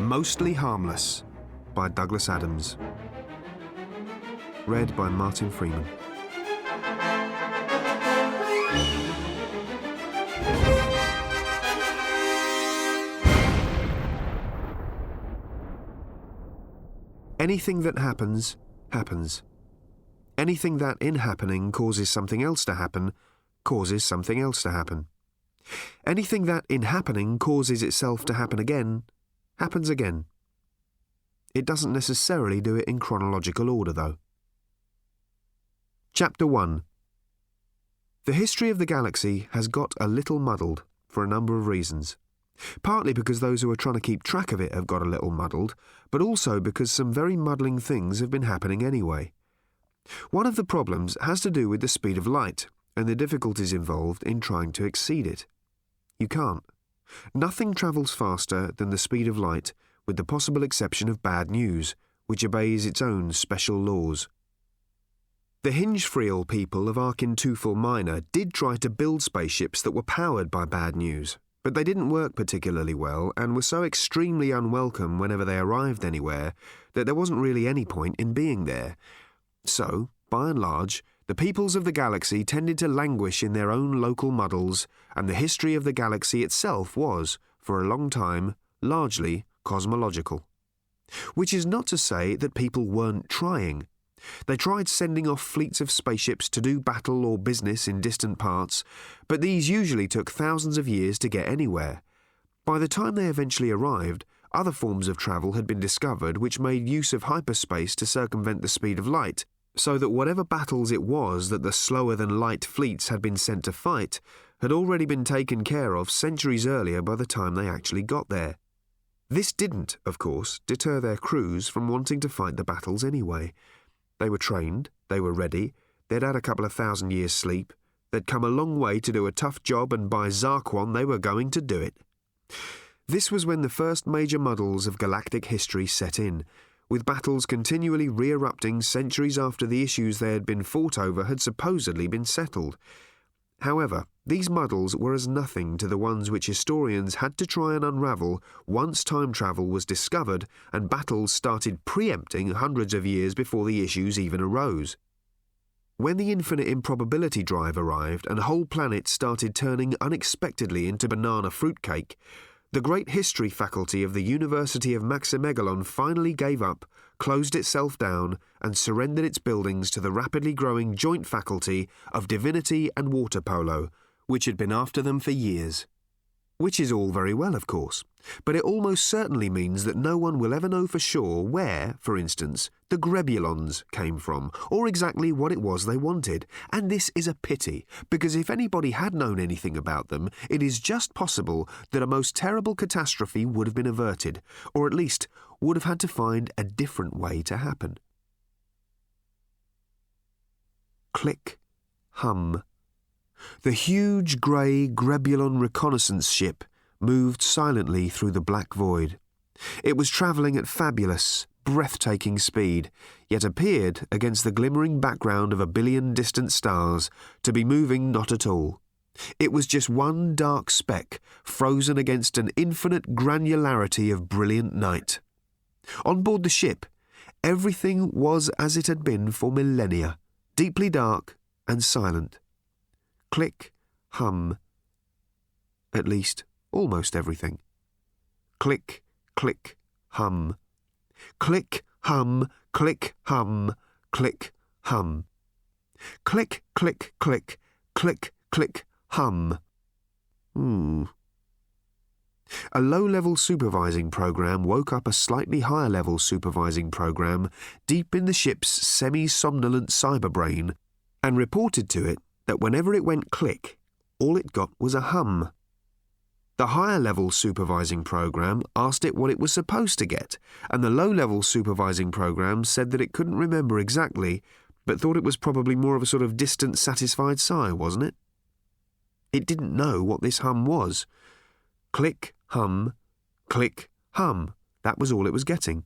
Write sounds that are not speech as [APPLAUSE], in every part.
Mostly Harmless by Douglas Adams. Read by Martin Freeman. Anything that happens, happens. Anything that in happening causes something else to happen, causes something else to happen. Anything that in happening causes itself to happen again, happens again. It doesn't necessarily do it in chronological order, though. Chapter 1 The history of the galaxy has got a little muddled for a number of reasons. Partly because those who are trying to keep track of it have got a little muddled, but also because some very muddling things have been happening anyway. One of the problems has to do with the speed of light and the difficulties involved in trying to exceed it. You can't. Nothing travels faster than the speed of light, with the possible exception of bad news, which obeys its own special laws. The Hingefreel people of Arkintoofle Minor did try to build spaceships that were powered by bad news, but they didn't work particularly well and were so extremely unwelcome whenever they arrived anywhere that there wasn't really any point in being there. So, by and large, the peoples of the galaxy tended to languish in their own local muddles, and the history of the galaxy itself was, for a long time, largely cosmological. Which is not to say that people weren't trying. They tried sending off fleets of spaceships to do battle or business in distant parts, but these usually took thousands of years to get anywhere. By the time they eventually arrived, other forms of travel had been discovered which made use of hyperspace to circumvent the speed of light, so that whatever battles it was that the slower than light fleets had been sent to fight had already been taken care of centuries earlier by the time they actually got there. This didn't, of course, deter their crews from wanting to fight the battles anyway. They were trained, they were ready, they'd had a couple of thousand years' sleep, they'd come a long way to do a tough job, and by Zarquon they were going to do it. This was when the first major muddles of galactic history set in, with battles continually re erupting centuries after the issues they had been fought over had supposedly been settled. However, these muddles were as nothing to the ones which historians had to try and unravel once time travel was discovered and battles started preempting hundreds of years before the issues even arose. When the infinite improbability drive arrived and whole planets started turning unexpectedly into banana fruitcake, the great history faculty of the University of Maximegalon finally gave up, closed itself down, and surrendered its buildings to the rapidly growing joint faculty of divinity and water polo, which had been after them for years. Which is all very well, of course, but it almost certainly means that no one will ever know for sure where, for instance, the Grebulons came from, or exactly what it was they wanted. And this is a pity, because if anybody had known anything about them, it is just possible that a most terrible catastrophe would have been averted, or at least would have had to find a different way to happen. Click, hum, the huge grey Grebulon reconnaissance ship moved silently through the black void. It was travelling at fabulous, breathtaking speed, yet appeared, against the glimmering background of a billion distant stars, to be moving not at all. It was just one dark speck, frozen against an infinite granularity of brilliant night. On board the ship, everything was as it had been for millennia, deeply dark and silent click, hum. At least, almost everything. Click, click, hum. Click, hum, click, hum, click, hum. Click, click, click, click, click, hum. Hmm. A low level supervising program woke up a slightly higher level supervising program deep in the ship's semi somnolent cyberbrain and reported to it that whenever it went click, all it got was a hum. The higher level supervising program asked it what it was supposed to get, and the low level supervising program said that it couldn't remember exactly, but thought it was probably more of a sort of distant, satisfied sigh, wasn't it? It didn't know what this hum was, Click, hum, click, hum. That was all it was getting.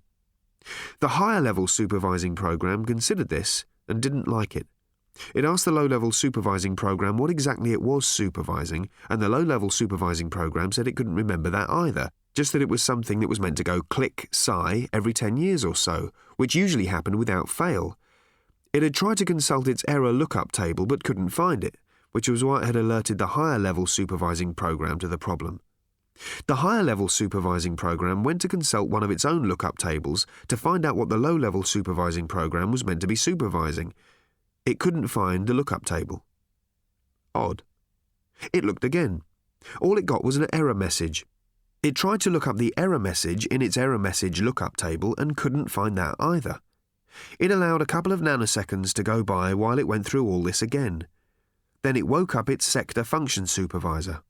The higher level supervising program considered this and didn't like it. It asked the low level supervising program what exactly it was supervising, and the low level supervising program said it couldn't remember that either, just that it was something that was meant to go click, sigh every 10 years or so, which usually happened without fail. It had tried to consult its error lookup table but couldn't find it, which was why it had alerted the higher level supervising program to the problem. The higher level supervising program went to consult one of its own lookup tables to find out what the low level supervising program was meant to be supervising. It couldn't find the lookup table. Odd. It looked again. All it got was an error message. It tried to look up the error message in its error message lookup table and couldn't find that either. It allowed a couple of nanoseconds to go by while it went through all this again. Then it woke up its sector function supervisor.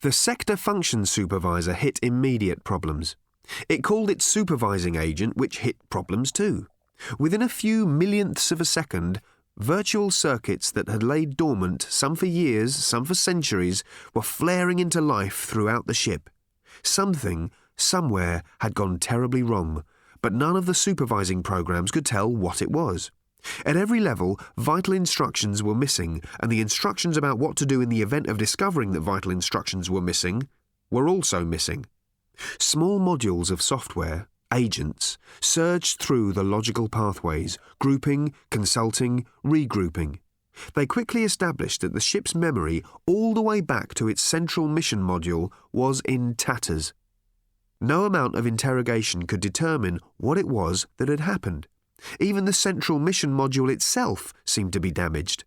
The sector function supervisor hit immediate problems. It called its supervising agent, which hit problems too. Within a few millionths of a second, virtual circuits that had laid dormant, some for years, some for centuries, were flaring into life throughout the ship. Something, somewhere, had gone terribly wrong, but none of the supervising programs could tell what it was. At every level, vital instructions were missing, and the instructions about what to do in the event of discovering that vital instructions were missing were also missing. Small modules of software, agents, surged through the logical pathways, grouping, consulting, regrouping. They quickly established that the ship's memory, all the way back to its central mission module, was in tatters. No amount of interrogation could determine what it was that had happened. Even the central mission module itself seemed to be damaged.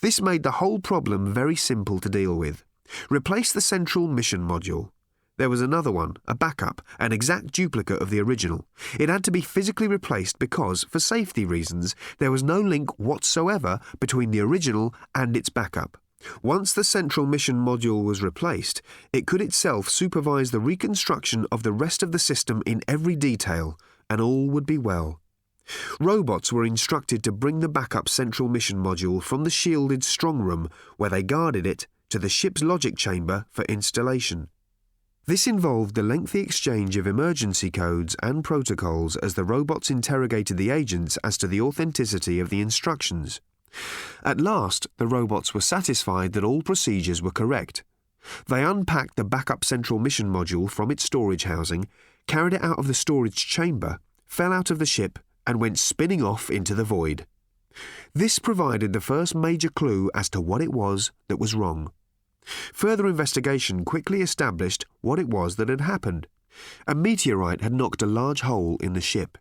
This made the whole problem very simple to deal with. Replace the central mission module. There was another one, a backup, an exact duplicate of the original. It had to be physically replaced because, for safety reasons, there was no link whatsoever between the original and its backup. Once the central mission module was replaced, it could itself supervise the reconstruction of the rest of the system in every detail, and all would be well. Robots were instructed to bring the backup central mission module from the shielded strong room, where they guarded it, to the ship's logic chamber for installation. This involved the lengthy exchange of emergency codes and protocols as the robots interrogated the agents as to the authenticity of the instructions. At last, the robots were satisfied that all procedures were correct. They unpacked the backup central mission module from its storage housing, carried it out of the storage chamber, fell out of the ship, and went spinning off into the void. This provided the first major clue as to what it was that was wrong. Further investigation quickly established what it was that had happened. A meteorite had knocked a large hole in the ship.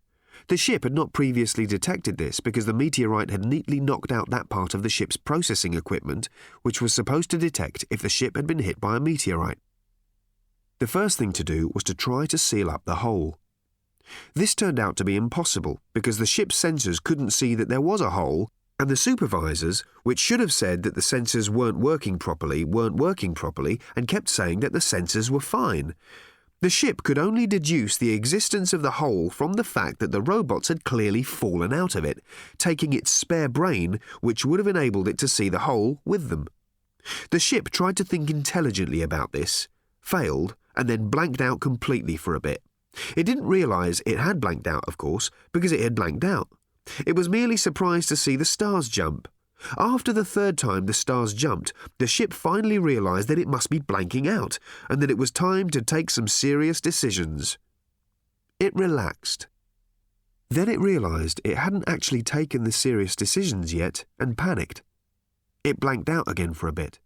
The ship had not previously detected this because the meteorite had neatly knocked out that part of the ship's processing equipment which was supposed to detect if the ship had been hit by a meteorite. The first thing to do was to try to seal up the hole. This turned out to be impossible because the ship's sensors couldn't see that there was a hole, and the supervisors, which should have said that the sensors weren't working properly, weren't working properly and kept saying that the sensors were fine. The ship could only deduce the existence of the hole from the fact that the robots had clearly fallen out of it, taking its spare brain, which would have enabled it to see the hole, with them. The ship tried to think intelligently about this, failed, and then blanked out completely for a bit. It didn't realise it had blanked out, of course, because it had blanked out. It was merely surprised to see the stars jump. After the third time the stars jumped, the ship finally realised that it must be blanking out and that it was time to take some serious decisions. It relaxed. Then it realised it hadn't actually taken the serious decisions yet and panicked. It blanked out again for a bit.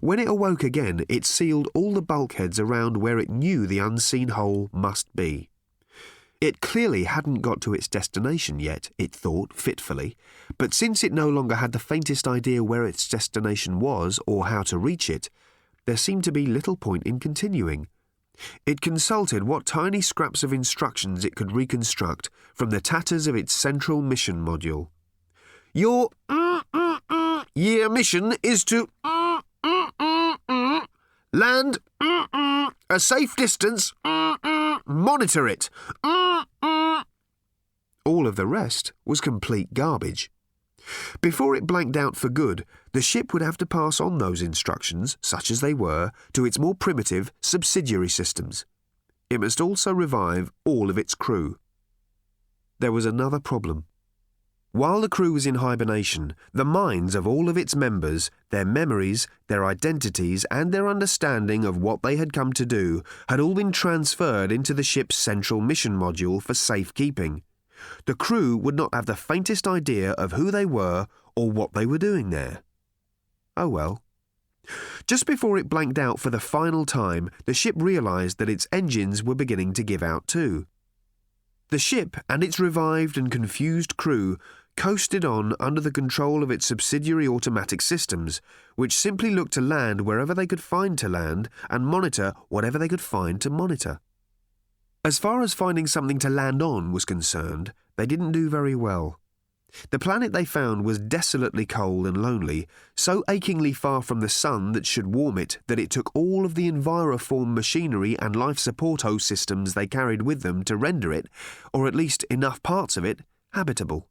When it awoke again, it sealed all the bulkheads around where it knew the unseen hole must be. It clearly hadn't got to its destination yet, it thought fitfully, but since it no longer had the faintest idea where its destination was or how to reach it, there seemed to be little point in continuing. It consulted what tiny scraps of instructions it could reconstruct from the tatters of its central mission module. Your mm, mm, mm, year mission is to Land a safe distance. Monitor it. All of the rest was complete garbage. Before it blanked out for good, the ship would have to pass on those instructions, such as they were, to its more primitive subsidiary systems. It must also revive all of its crew. There was another problem. While the crew was in hibernation, the minds of all of its members, their memories, their identities, and their understanding of what they had come to do had all been transferred into the ship's central mission module for safekeeping. The crew would not have the faintest idea of who they were or what they were doing there. Oh well. Just before it blanked out for the final time, the ship realized that its engines were beginning to give out too. The ship and its revived and confused crew coasted on under the control of its subsidiary automatic systems, which simply looked to land wherever they could find to land and monitor whatever they could find to monitor. As far as finding something to land on was concerned, they didn't do very well. The planet they found was desolately cold and lonely, so achingly far from the sun that should warm it that it took all of the Enviroform machinery and life support systems they carried with them to render it, or at least enough parts of it, habitable.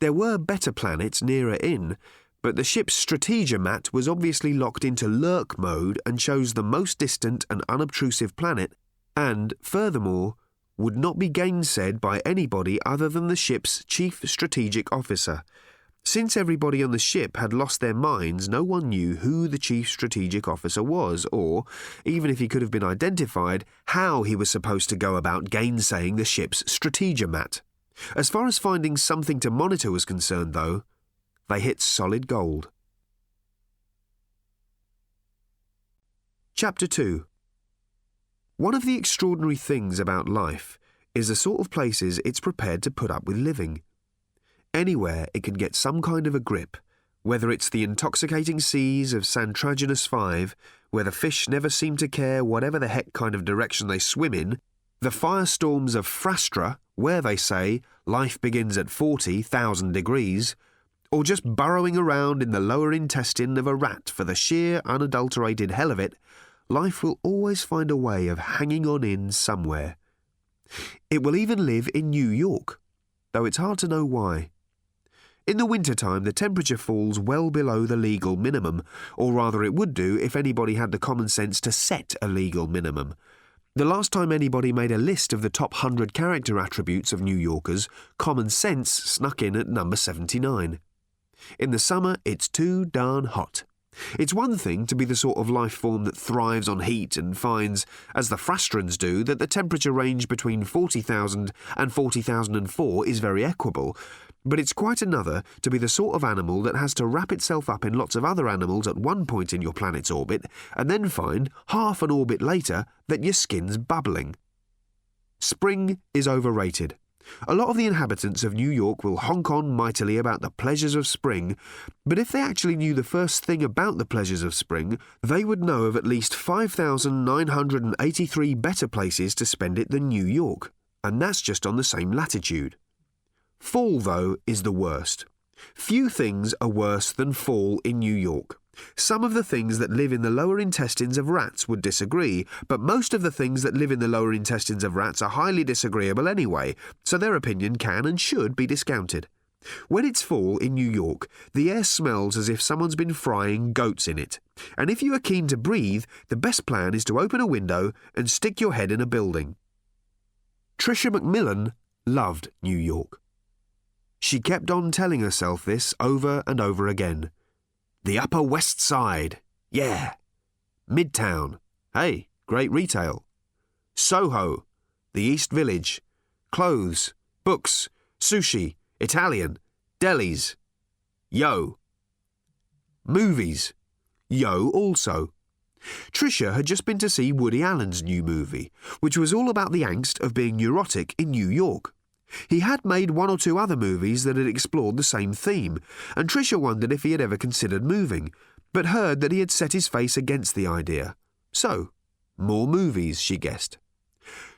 There were better planets nearer in, but the ship's strategomat was obviously locked into lurk mode and chose the most distant and unobtrusive planet, and, furthermore, would not be gainsaid by anybody other than the ship's chief strategic officer. Since everybody on the ship had lost their minds, no one knew who the chief strategic officer was, or, even if he could have been identified, how he was supposed to go about gainsaying the ship's strategomat. As far as finding something to monitor was concerned, though, they hit solid gold. Chapter 2 One of the extraordinary things about life is the sort of places it's prepared to put up with living. Anywhere it can get some kind of a grip, whether it's the intoxicating seas of Santraginus V, where the fish never seem to care whatever the heck kind of direction they swim in, the firestorms of Frastra, where they say life begins at 40,000 degrees, or just burrowing around in the lower intestine of a rat for the sheer unadulterated hell of it, life will always find a way of hanging on in somewhere. It will even live in New York, though it's hard to know why. In the winter time, the temperature falls well below the legal minimum, or rather, it would do if anybody had the common sense to set a legal minimum. The last time anybody made a list of the top 100 character attributes of New Yorkers, common sense snuck in at number 79. In the summer, it's too darn hot. It's one thing to be the sort of life form that thrives on heat and finds, as the Frastrans do, that the temperature range between 40,000 and 40,004 is very equable, but it's quite another to be the sort of animal that has to wrap itself up in lots of other animals at one point in your planet's orbit and then find, half an orbit later, that your skin's bubbling. Spring is overrated. A lot of the inhabitants of New York will honk on mightily about the pleasures of spring, but if they actually knew the first thing about the pleasures of spring, they would know of at least 5,983 better places to spend it than New York, and that's just on the same latitude. Fall, though, is the worst. Few things are worse than fall in New York. Some of the things that live in the lower intestines of rats would disagree, but most of the things that live in the lower intestines of rats are highly disagreeable anyway, so their opinion can and should be discounted. When it's fall in New York, the air smells as if someone's been frying goats in it. And if you are keen to breathe, the best plan is to open a window and stick your head in a building. Tricia McMillan loved New York. She kept on telling herself this over and over again. The Upper West Side, yeah. Midtown, hey, great retail. Soho, the East Village. Clothes, books, sushi, Italian, delis. Yo. Movies. Yo also. Tricia had just been to see Woody Allen's new movie, which was all about the angst of being neurotic in New York. He had made one or two other movies that had explored the same theme, and Tricia wondered if he had ever considered moving, but heard that he had set his face against the idea. So, more movies, she guessed.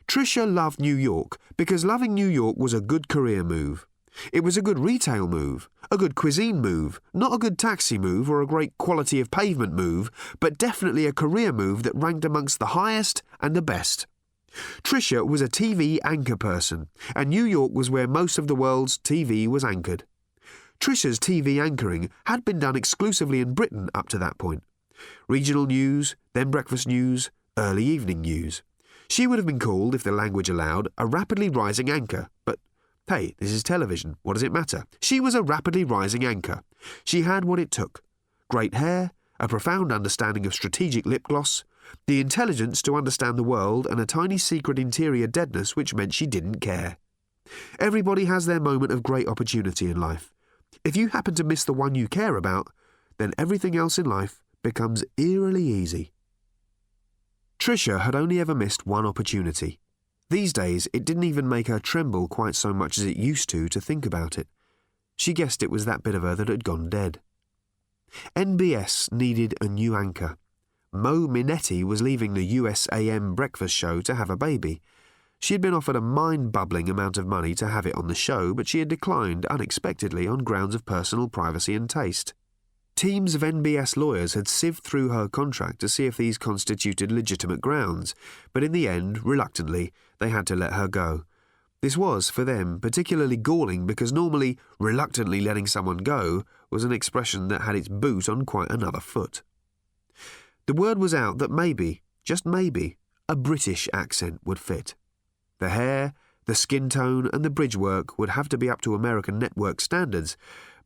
Tricia loved New York because loving New York was a good career move. It was a good retail move, a good cuisine move, not a good taxi move or a great quality of pavement move, but definitely a career move that ranked amongst the highest and the best. Tricia was a TV anchor person, and New York was where most of the world's TV was anchored. Tricia's TV anchoring had been done exclusively in Britain up to that point. Regional news, then breakfast news, early evening news. She would have been called, if the language allowed, a rapidly rising anchor, but hey, this is television. What does it matter? She was a rapidly rising anchor. She had what it took great hair, a profound understanding of strategic lip gloss, the intelligence to understand the world, and a tiny secret interior deadness which meant she didn't care. Everybody has their moment of great opportunity in life. If you happen to miss the one you care about, then everything else in life becomes eerily easy. Tricia had only ever missed one opportunity. These days, it didn't even make her tremble quite so much as it used to to think about it. She guessed it was that bit of her that had gone dead. NBS needed a new anchor. Mo Minetti was leaving the USAM breakfast show to have a baby. She had been offered a mind bubbling amount of money to have it on the show, but she had declined unexpectedly on grounds of personal privacy and taste. Teams of NBS lawyers had sieved through her contract to see if these constituted legitimate grounds, but in the end, reluctantly, they had to let her go. This was, for them, particularly galling because normally reluctantly letting someone go was an expression that had its boot on quite another foot. The word was out that maybe, just maybe, a British accent would fit. The hair, the skin tone, and the bridge work would have to be up to American network standards,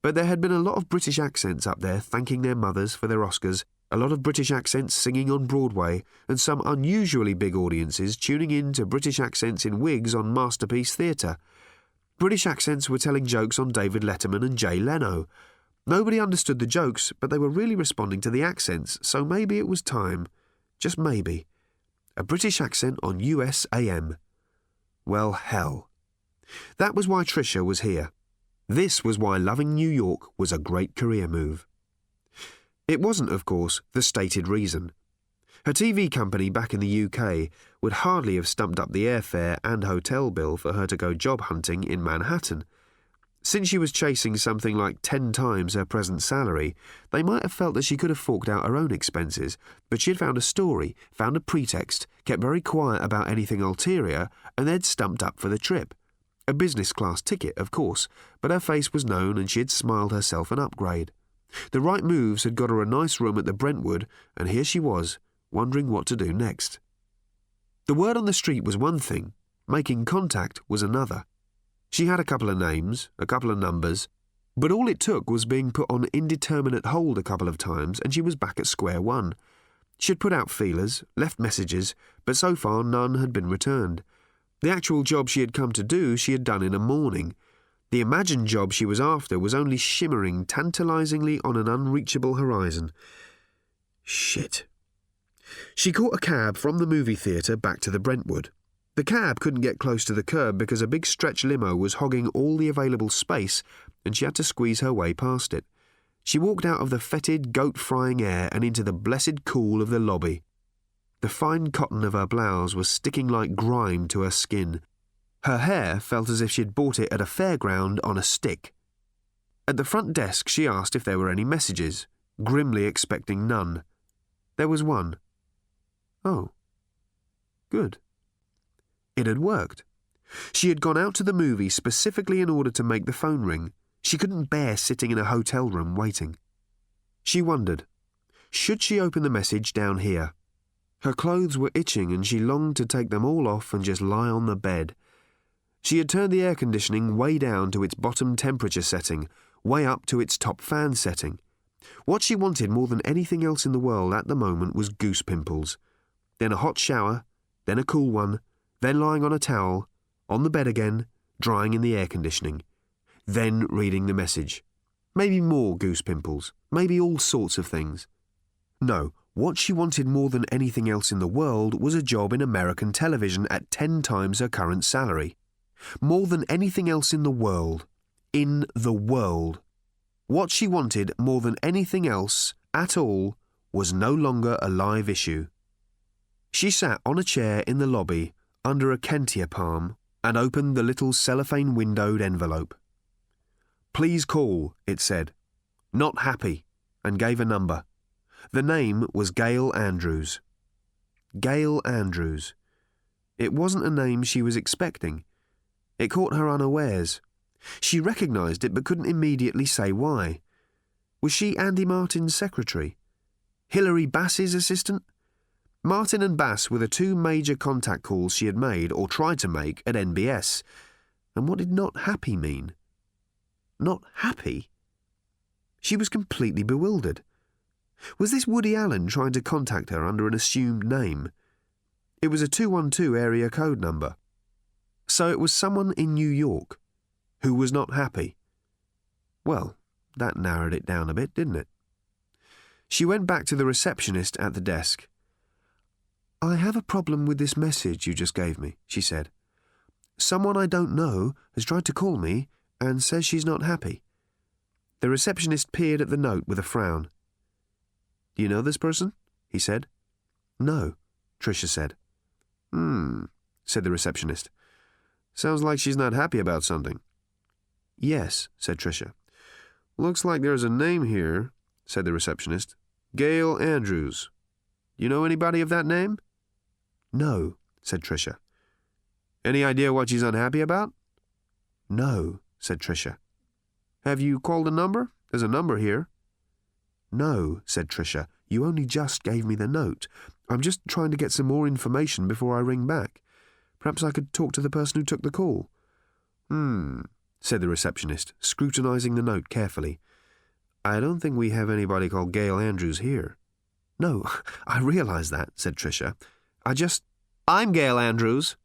but there had been a lot of British accents up there thanking their mothers for their Oscars, a lot of British accents singing on Broadway, and some unusually big audiences tuning in to British accents in wigs on Masterpiece Theatre. British accents were telling jokes on David Letterman and Jay Leno. Nobody understood the jokes, but they were really responding to the accents, so maybe it was time. Just maybe. A British accent on USAM. Well, hell. That was why Tricia was here. This was why loving New York was a great career move. It wasn't, of course, the stated reason. Her TV company back in the UK would hardly have stumped up the airfare and hotel bill for her to go job hunting in Manhattan. Since she was chasing something like ten times her present salary, they might have felt that she could have forked out her own expenses, but she had found a story, found a pretext, kept very quiet about anything ulterior, and they'd stumped up for the trip. A business class ticket, of course, but her face was known and she had smiled herself an upgrade. The right moves had got her a nice room at the Brentwood, and here she was, wondering what to do next. The word on the street was one thing, making contact was another. She had a couple of names, a couple of numbers, but all it took was being put on indeterminate hold a couple of times, and she was back at square one. She had put out feelers, left messages, but so far none had been returned. The actual job she had come to do, she had done in a morning. The imagined job she was after was only shimmering tantalizingly on an unreachable horizon. Shit. She caught a cab from the movie theatre back to the Brentwood. The cab couldn't get close to the curb because a big stretch limo was hogging all the available space, and she had to squeeze her way past it. She walked out of the fetid, goat frying air and into the blessed cool of the lobby. The fine cotton of her blouse was sticking like grime to her skin. Her hair felt as if she'd bought it at a fairground on a stick. At the front desk, she asked if there were any messages, grimly expecting none. There was one. Oh. Good. It had worked. She had gone out to the movie specifically in order to make the phone ring. She couldn't bear sitting in a hotel room waiting. She wondered, should she open the message down here? Her clothes were itching and she longed to take them all off and just lie on the bed. She had turned the air conditioning way down to its bottom temperature setting, way up to its top fan setting. What she wanted more than anything else in the world at the moment was goose pimples. Then a hot shower, then a cool one, then lying on a towel, on the bed again, drying in the air conditioning, then reading the message. Maybe more goose pimples, maybe all sorts of things. No, what she wanted more than anything else in the world was a job in American television at ten times her current salary. More than anything else in the world. In the world. What she wanted more than anything else, at all, was no longer a live issue. She sat on a chair in the lobby under a kentia palm and opened the little cellophane windowed envelope. Please call, it said. Not happy, and gave a number. The name was Gail Andrews. Gail Andrews. It wasn't a name she was expecting. It caught her unawares. She recognised it but couldn't immediately say why. Was she Andy Martin's secretary? Hilary Bass's assistant? Martin and Bass were the two major contact calls she had made or tried to make at NBS. And what did not happy mean? Not happy? She was completely bewildered. Was this Woody Allen trying to contact her under an assumed name? It was a 212 area code number. So it was someone in New York who was not happy. Well, that narrowed it down a bit, didn't it? She went back to the receptionist at the desk. I have a problem with this message you just gave me, she said. Someone I don't know has tried to call me and says she's not happy. The receptionist peered at the note with a frown. Do you know this person? he said. No, Tricia said. Hmm, said the receptionist. Sounds like she's not happy about something. Yes, said Tricia. Looks like there's a name here, said the receptionist. Gail Andrews. Do you know anybody of that name? No, said Tricia. Any idea what she's unhappy about? No, said Tricia. Have you called a number? There's a number here. No, said Tricia. You only just gave me the note. I'm just trying to get some more information before I ring back. Perhaps I could talk to the person who took the call. Hmm, said the receptionist, scrutinizing the note carefully. I don't think we have anybody called Gail Andrews here. No, [LAUGHS] I realize that, said Tricia. I just. I'm Gail Andrews.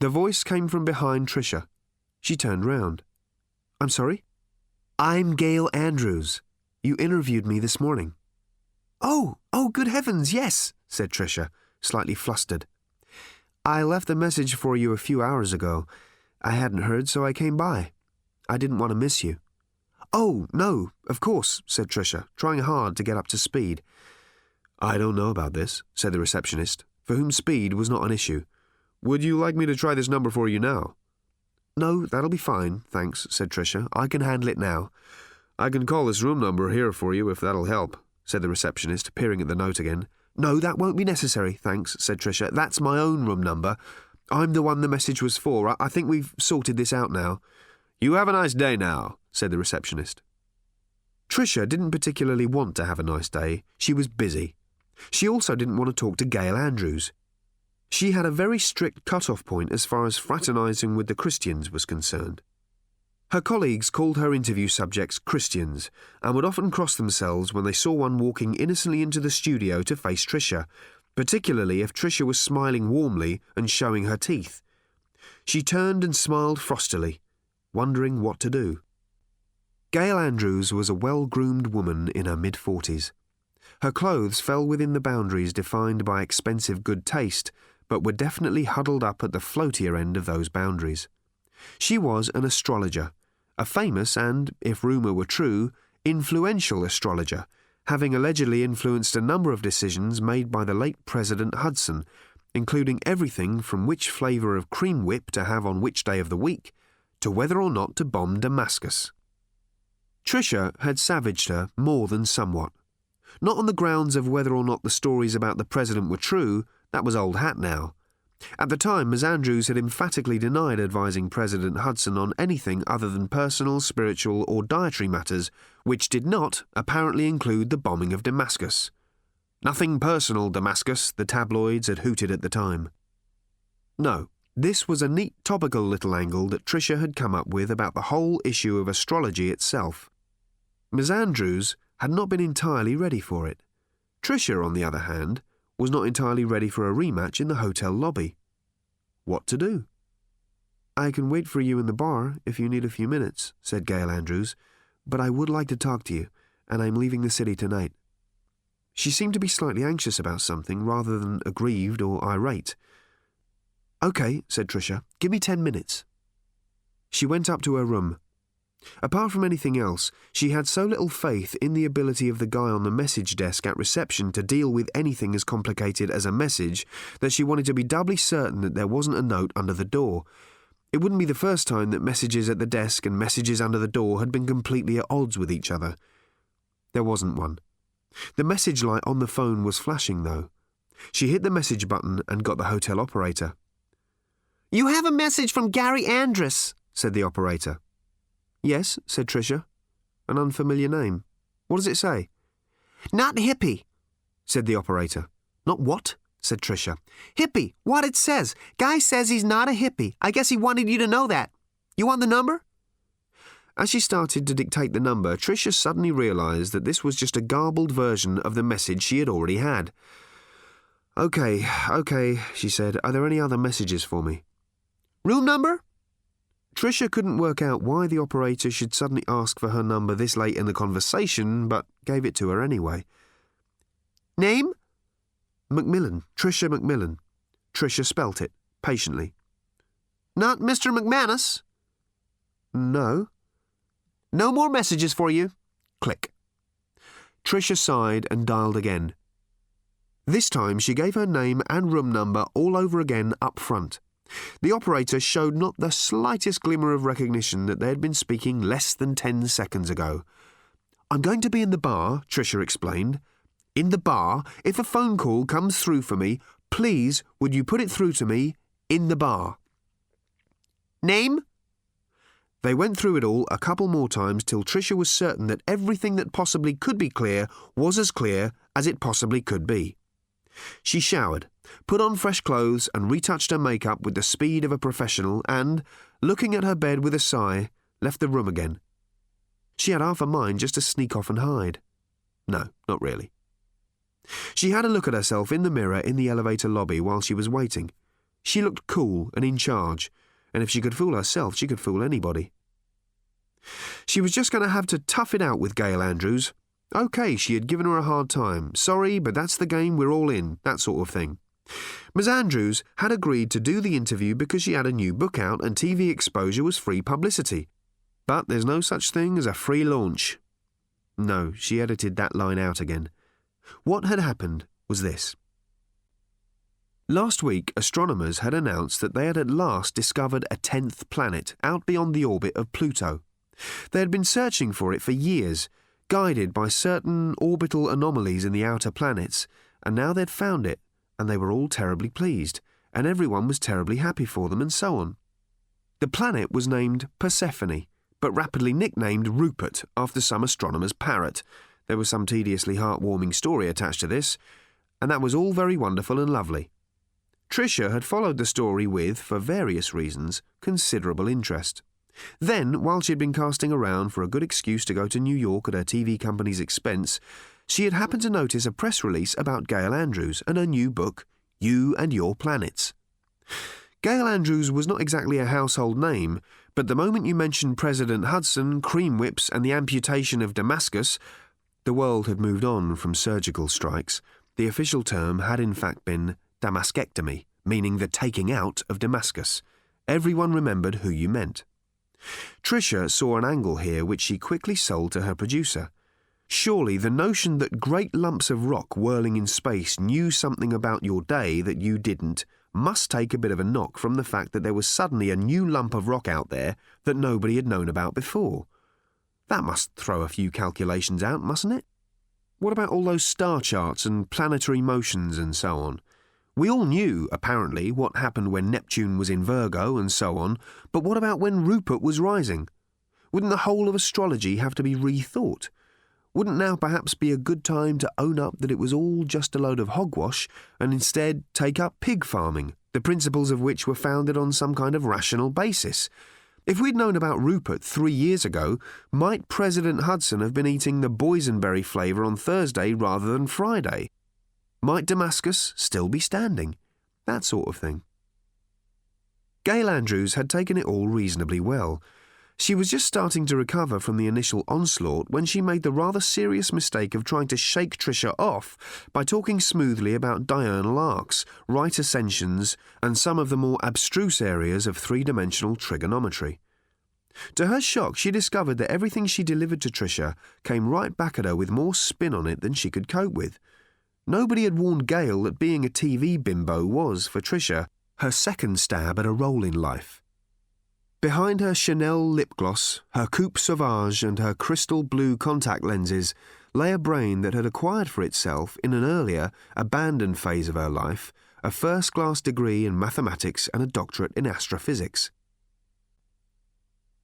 The voice came from behind Tricia. She turned round. I'm sorry? I'm Gail Andrews. You interviewed me this morning. Oh, oh, good heavens, yes, said Tricia, slightly flustered. I left a message for you a few hours ago. I hadn't heard, so I came by. I didn't want to miss you. Oh, no, of course, said Tricia, trying hard to get up to speed. I don't know about this, said the receptionist, for whom speed was not an issue. Would you like me to try this number for you now? No, that'll be fine, thanks, said Tricia. I can handle it now. I can call this room number here for you if that'll help, said the receptionist, peering at the note again. No, that won't be necessary, thanks, said Tricia. That's my own room number. I'm the one the message was for. I think we've sorted this out now. You have a nice day now, said the receptionist. Tricia didn't particularly want to have a nice day. She was busy. She also didn't want to talk to Gail Andrews. She had a very strict cut-off point as far as fraternising with the Christians was concerned. Her colleagues called her interview subjects Christians and would often cross themselves when they saw one walking innocently into the studio to face Tricia, particularly if Tricia was smiling warmly and showing her teeth. She turned and smiled frostily, wondering what to do. Gail Andrews was a well groomed woman in her mid forties. Her clothes fell within the boundaries defined by expensive good taste, but were definitely huddled up at the floatier end of those boundaries. She was an astrologer, a famous and, if rumour were true, influential astrologer, having allegedly influenced a number of decisions made by the late President Hudson, including everything from which flavour of cream whip to have on which day of the week, to whether or not to bomb Damascus. Tricia had savaged her more than somewhat. Not on the grounds of whether or not the stories about the president were true, that was old hat now. At the time, Ms. Andrews had emphatically denied advising President Hudson on anything other than personal, spiritual, or dietary matters, which did not, apparently, include the bombing of Damascus. Nothing personal, Damascus, the tabloids had hooted at the time. No, this was a neat topical little angle that Tricia had come up with about the whole issue of astrology itself. Ms. Andrews had not been entirely ready for it. Tricia, on the other hand, was not entirely ready for a rematch in the hotel lobby. What to do? I can wait for you in the bar if you need a few minutes, said Gail Andrews, but I would like to talk to you, and I'm leaving the city tonight. She seemed to be slightly anxious about something rather than aggrieved or irate. OK, said Tricia. Give me ten minutes. She went up to her room, Apart from anything else, she had so little faith in the ability of the guy on the message desk at reception to deal with anything as complicated as a message that she wanted to be doubly certain that there wasn't a note under the door. It wouldn't be the first time that messages at the desk and messages under the door had been completely at odds with each other. There wasn't one. The message light on the phone was flashing, though. She hit the message button and got the hotel operator. You have a message from Gary Andrus, said the operator. Yes, said Tricia. An unfamiliar name. What does it say? Not hippie, said the operator. Not what? said Tricia. Hippie, what it says. Guy says he's not a hippie. I guess he wanted you to know that. You want the number? As she started to dictate the number, Tricia suddenly realised that this was just a garbled version of the message she had already had. OK, OK, she said. Are there any other messages for me? Room number? Tricia couldn't work out why the operator should suddenly ask for her number this late in the conversation, but gave it to her anyway. Name? McMillan, Tricia McMillan. Tricia spelt it, patiently. Not Mr. McManus? No. No more messages for you. Click. Tricia sighed and dialed again. This time she gave her name and room number all over again up front. The operator showed not the slightest glimmer of recognition that they had been speaking less than ten seconds ago. I'm going to be in the bar, Tricia explained. In the bar, if a phone call comes through for me, please would you put it through to me in the bar? Name? They went through it all a couple more times till Tricia was certain that everything that possibly could be clear was as clear as it possibly could be. She showered, put on fresh clothes, and retouched her makeup with the speed of a professional, and, looking at her bed with a sigh, left the room again. She had half a mind just to sneak off and hide. No, not really. She had a look at herself in the mirror in the elevator lobby while she was waiting. She looked cool and in charge, and if she could fool herself, she could fool anybody. She was just going to have to tough it out with Gail Andrews, OK, she had given her a hard time. Sorry, but that's the game we're all in, that sort of thing. Miss Andrews had agreed to do the interview because she had a new book out and TV exposure was free publicity. But there's no such thing as a free launch. No, she edited that line out again. What had happened was this. Last week, astronomers had announced that they had at last discovered a tenth planet out beyond the orbit of Pluto. They had been searching for it for years, guided by certain orbital anomalies in the outer planets, and now they'd found it, and they were all terribly pleased, and everyone was terribly happy for them, and so on. The planet was named Persephone, but rapidly nicknamed Rupert after some astronomer's parrot. There was some tediously heartwarming story attached to this, and that was all very wonderful and lovely. Tricia had followed the story with, for various reasons, considerable interest. Then, while she had been casting around for a good excuse to go to New York at her TV company's expense, she had happened to notice a press release about Gail Andrews and her new book, You and Your Planets. Gail Andrews was not exactly a household name, but the moment you mentioned President Hudson, cream whips, and the amputation of Damascus, the world had moved on from surgical strikes. The official term had in fact been Damascectomy, meaning the taking out of Damascus. Everyone remembered who you meant. Tricia saw an angle here which she quickly sold to her producer. Surely the notion that great lumps of rock whirling in space knew something about your day that you didn't must take a bit of a knock from the fact that there was suddenly a new lump of rock out there that nobody had known about before. That must throw a few calculations out, mustn't it? What about all those star charts and planetary motions and so on? We all knew, apparently, what happened when Neptune was in Virgo and so on, but what about when Rupert was rising? Wouldn't the whole of astrology have to be rethought? Wouldn't now perhaps be a good time to own up that it was all just a load of hogwash and instead take up pig farming, the principles of which were founded on some kind of rational basis? If we'd known about Rupert three years ago, might President Hudson have been eating the boysenberry flavour on Thursday rather than Friday? Might Damascus still be standing? That sort of thing. Gail Andrews had taken it all reasonably well. She was just starting to recover from the initial onslaught when she made the rather serious mistake of trying to shake Tricia off by talking smoothly about diurnal arcs, right ascensions, and some of the more abstruse areas of three dimensional trigonometry. To her shock, she discovered that everything she delivered to Tricia came right back at her with more spin on it than she could cope with. Nobody had warned Gail that being a TV bimbo was, for Tricia, her second stab at a role in life. Behind her Chanel lip gloss, her coupe sauvage, and her crystal blue contact lenses lay a brain that had acquired for itself, in an earlier, abandoned phase of her life, a first class degree in mathematics and a doctorate in astrophysics.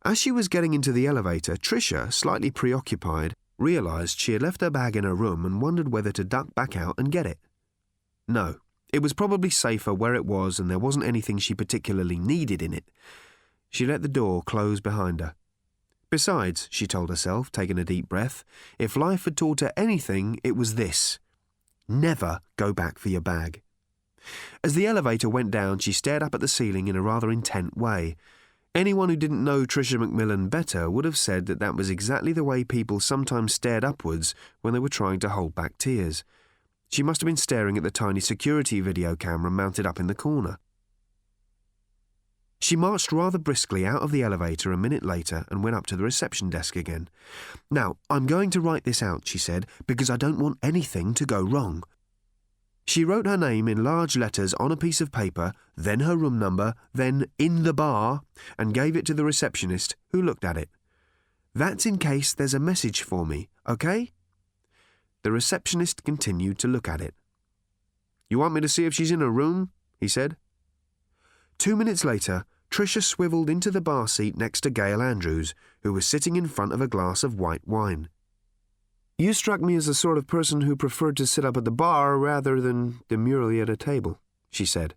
As she was getting into the elevator, Tricia, slightly preoccupied, realized she had left her bag in her room and wondered whether to duck back out and get it. No, it was probably safer where it was and there wasn't anything she particularly needed in it. She let the door close behind her. Besides, she told herself, taking a deep breath, if life had taught her anything, it was this never go back for your bag. As the elevator went down, she stared up at the ceiling in a rather intent way. Anyone who didn't know Tricia McMillan better would have said that that was exactly the way people sometimes stared upwards when they were trying to hold back tears. She must have been staring at the tiny security video camera mounted up in the corner. She marched rather briskly out of the elevator a minute later and went up to the reception desk again. Now, I'm going to write this out, she said, because I don't want anything to go wrong. She wrote her name in large letters on a piece of paper, then her room number, then in the bar, and gave it to the receptionist, who looked at it. That's in case there's a message for me, OK? The receptionist continued to look at it. You want me to see if she's in her room? he said. Two minutes later, Tricia swiveled into the bar seat next to Gail Andrews, who was sitting in front of a glass of white wine. You struck me as the sort of person who preferred to sit up at the bar rather than demurely at a table, she said.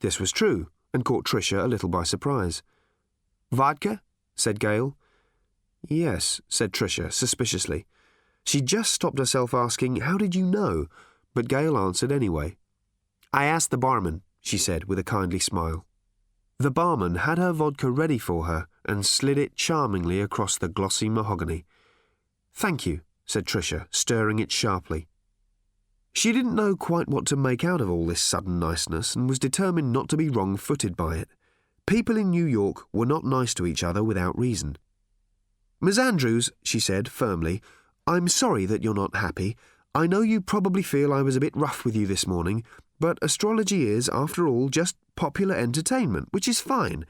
This was true, and caught Tricia a little by surprise. Vodka? said Gail. Yes, said Tricia, suspiciously. She just stopped herself asking, How did you know? But Gail answered anyway. I asked the barman, she said with a kindly smile. The barman had her vodka ready for her and slid it charmingly across the glossy mahogany. Thank you, said Tricia, stirring it sharply. She didn't know quite what to make out of all this sudden niceness and was determined not to be wrong footed by it. People in New York were not nice to each other without reason. Miss Andrews, she said firmly, I'm sorry that you're not happy. I know you probably feel I was a bit rough with you this morning, but astrology is, after all, just popular entertainment, which is fine.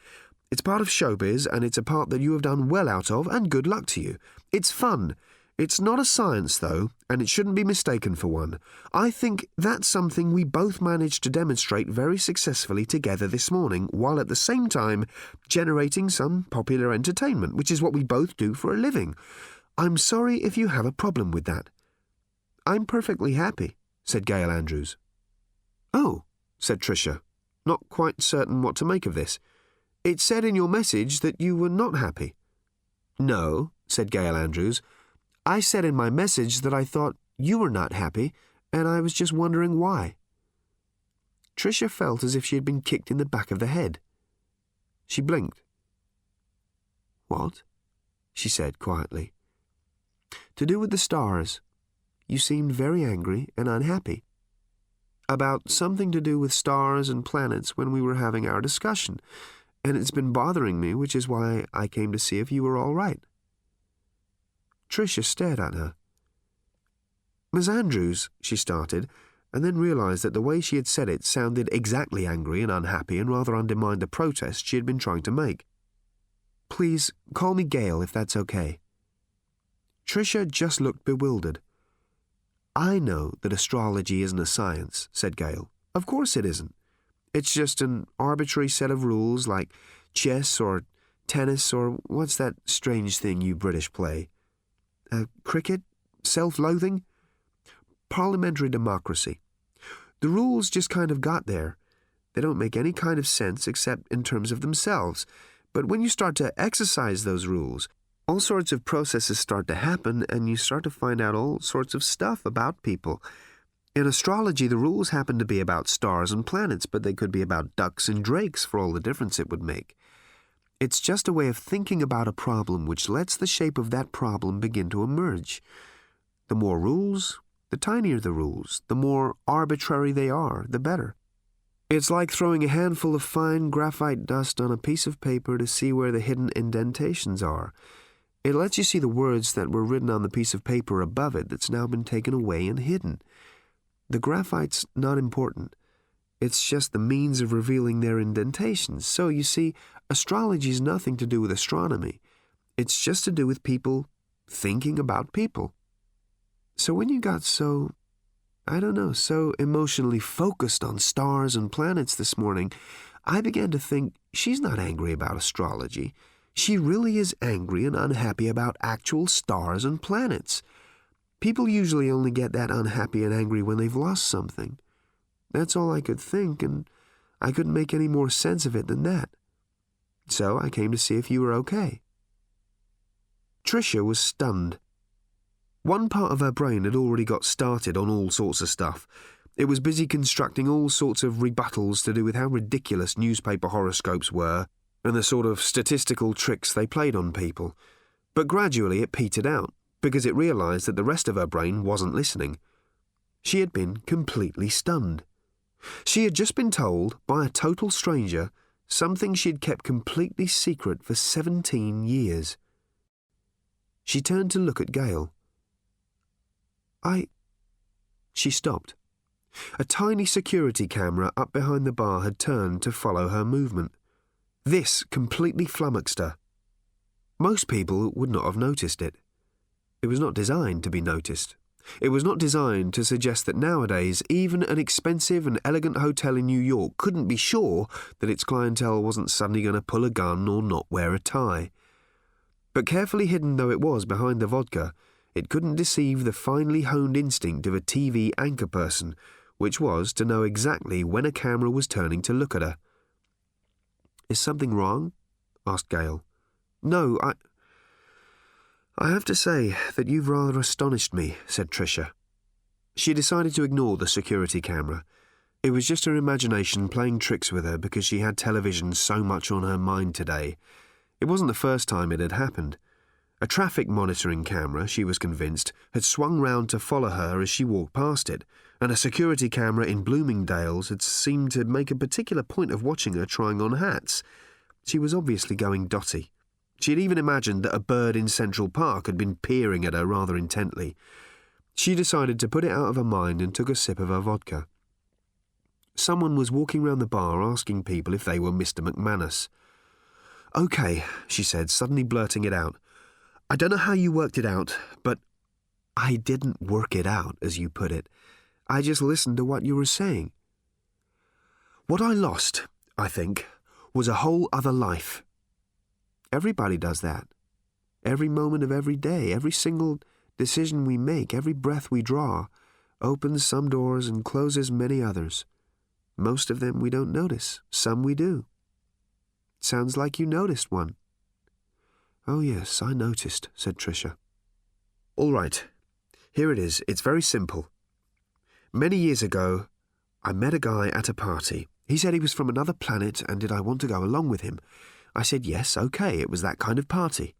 It's part of showbiz, and it's a part that you have done well out of, and good luck to you. It's fun. It's not a science, though, and it shouldn't be mistaken for one. I think that's something we both managed to demonstrate very successfully together this morning, while at the same time generating some popular entertainment, which is what we both do for a living. I'm sorry if you have a problem with that. I'm perfectly happy, said Gail Andrews. Oh, said Tricia, not quite certain what to make of this. It said in your message that you were not happy. No, said Gail Andrews. I said in my message that I thought you were not happy, and I was just wondering why. Tricia felt as if she had been kicked in the back of the head. She blinked. What? she said quietly. To do with the stars. You seemed very angry and unhappy about something to do with stars and planets when we were having our discussion, and it's been bothering me, which is why I came to see if you were all right. Tricia stared at her. Miss Andrews, she started, and then realized that the way she had said it sounded exactly angry and unhappy and rather undermined the protest she had been trying to make. Please, call me Gail if that's okay. Tricia just looked bewildered. I know that astrology isn't a science, said Gail. Of course it isn't. It's just an arbitrary set of rules like chess or tennis or what's that strange thing you British play? Uh, cricket? Self loathing? Parliamentary democracy. The rules just kind of got there. They don't make any kind of sense except in terms of themselves. But when you start to exercise those rules, all sorts of processes start to happen, and you start to find out all sorts of stuff about people. In astrology, the rules happen to be about stars and planets, but they could be about ducks and drakes for all the difference it would make. It's just a way of thinking about a problem which lets the shape of that problem begin to emerge. The more rules, the tinier the rules, the more arbitrary they are, the better. It's like throwing a handful of fine graphite dust on a piece of paper to see where the hidden indentations are. It lets you see the words that were written on the piece of paper above it that's now been taken away and hidden. The graphite's not important. It's just the means of revealing their indentations. So, you see, astrology's nothing to do with astronomy. It's just to do with people thinking about people. So, when you got so, I don't know, so emotionally focused on stars and planets this morning, I began to think she's not angry about astrology. She really is angry and unhappy about actual stars and planets. People usually only get that unhappy and angry when they've lost something. That's all I could think, and I couldn't make any more sense of it than that. So I came to see if you were okay. Tricia was stunned. One part of her brain had already got started on all sorts of stuff. It was busy constructing all sorts of rebuttals to do with how ridiculous newspaper horoscopes were and the sort of statistical tricks they played on people. But gradually it petered out because it realised that the rest of her brain wasn't listening. She had been completely stunned. She had just been told by a total stranger something she had kept completely secret for 17 years. She turned to look at Gail. I. She stopped. A tiny security camera up behind the bar had turned to follow her movement. This completely flummoxed her. Most people would not have noticed it. It was not designed to be noticed. It was not designed to suggest that nowadays even an expensive and elegant hotel in New York couldn't be sure that its clientele wasn't suddenly going to pull a gun or not wear a tie. But carefully hidden though it was behind the vodka, it couldn't deceive the finely honed instinct of a TV anchor person, which was to know exactly when a camera was turning to look at her. Is something wrong? asked Gail. No, I. I have to say that you've rather astonished me, said Tricia. She decided to ignore the security camera. It was just her imagination playing tricks with her because she had television so much on her mind today. It wasn't the first time it had happened. A traffic monitoring camera, she was convinced, had swung round to follow her as she walked past it, and a security camera in Bloomingdale's had seemed to make a particular point of watching her trying on hats. She was obviously going dotty. She had even imagined that a bird in Central Park had been peering at her rather intently. She decided to put it out of her mind and took a sip of her vodka. Someone was walking round the bar asking people if they were Mr. McManus. OK, she said, suddenly blurting it out. I don't know how you worked it out, but I didn't work it out, as you put it. I just listened to what you were saying. What I lost, I think, was a whole other life. Everybody does that. Every moment of every day, every single decision we make, every breath we draw, opens some doors and closes many others. Most of them we don't notice, some we do. Sounds like you noticed one. Oh, yes, I noticed, said Tricia. All right. Here it is. It's very simple. Many years ago, I met a guy at a party. He said he was from another planet and did I want to go along with him. I said yes, okay, it was that kind of party.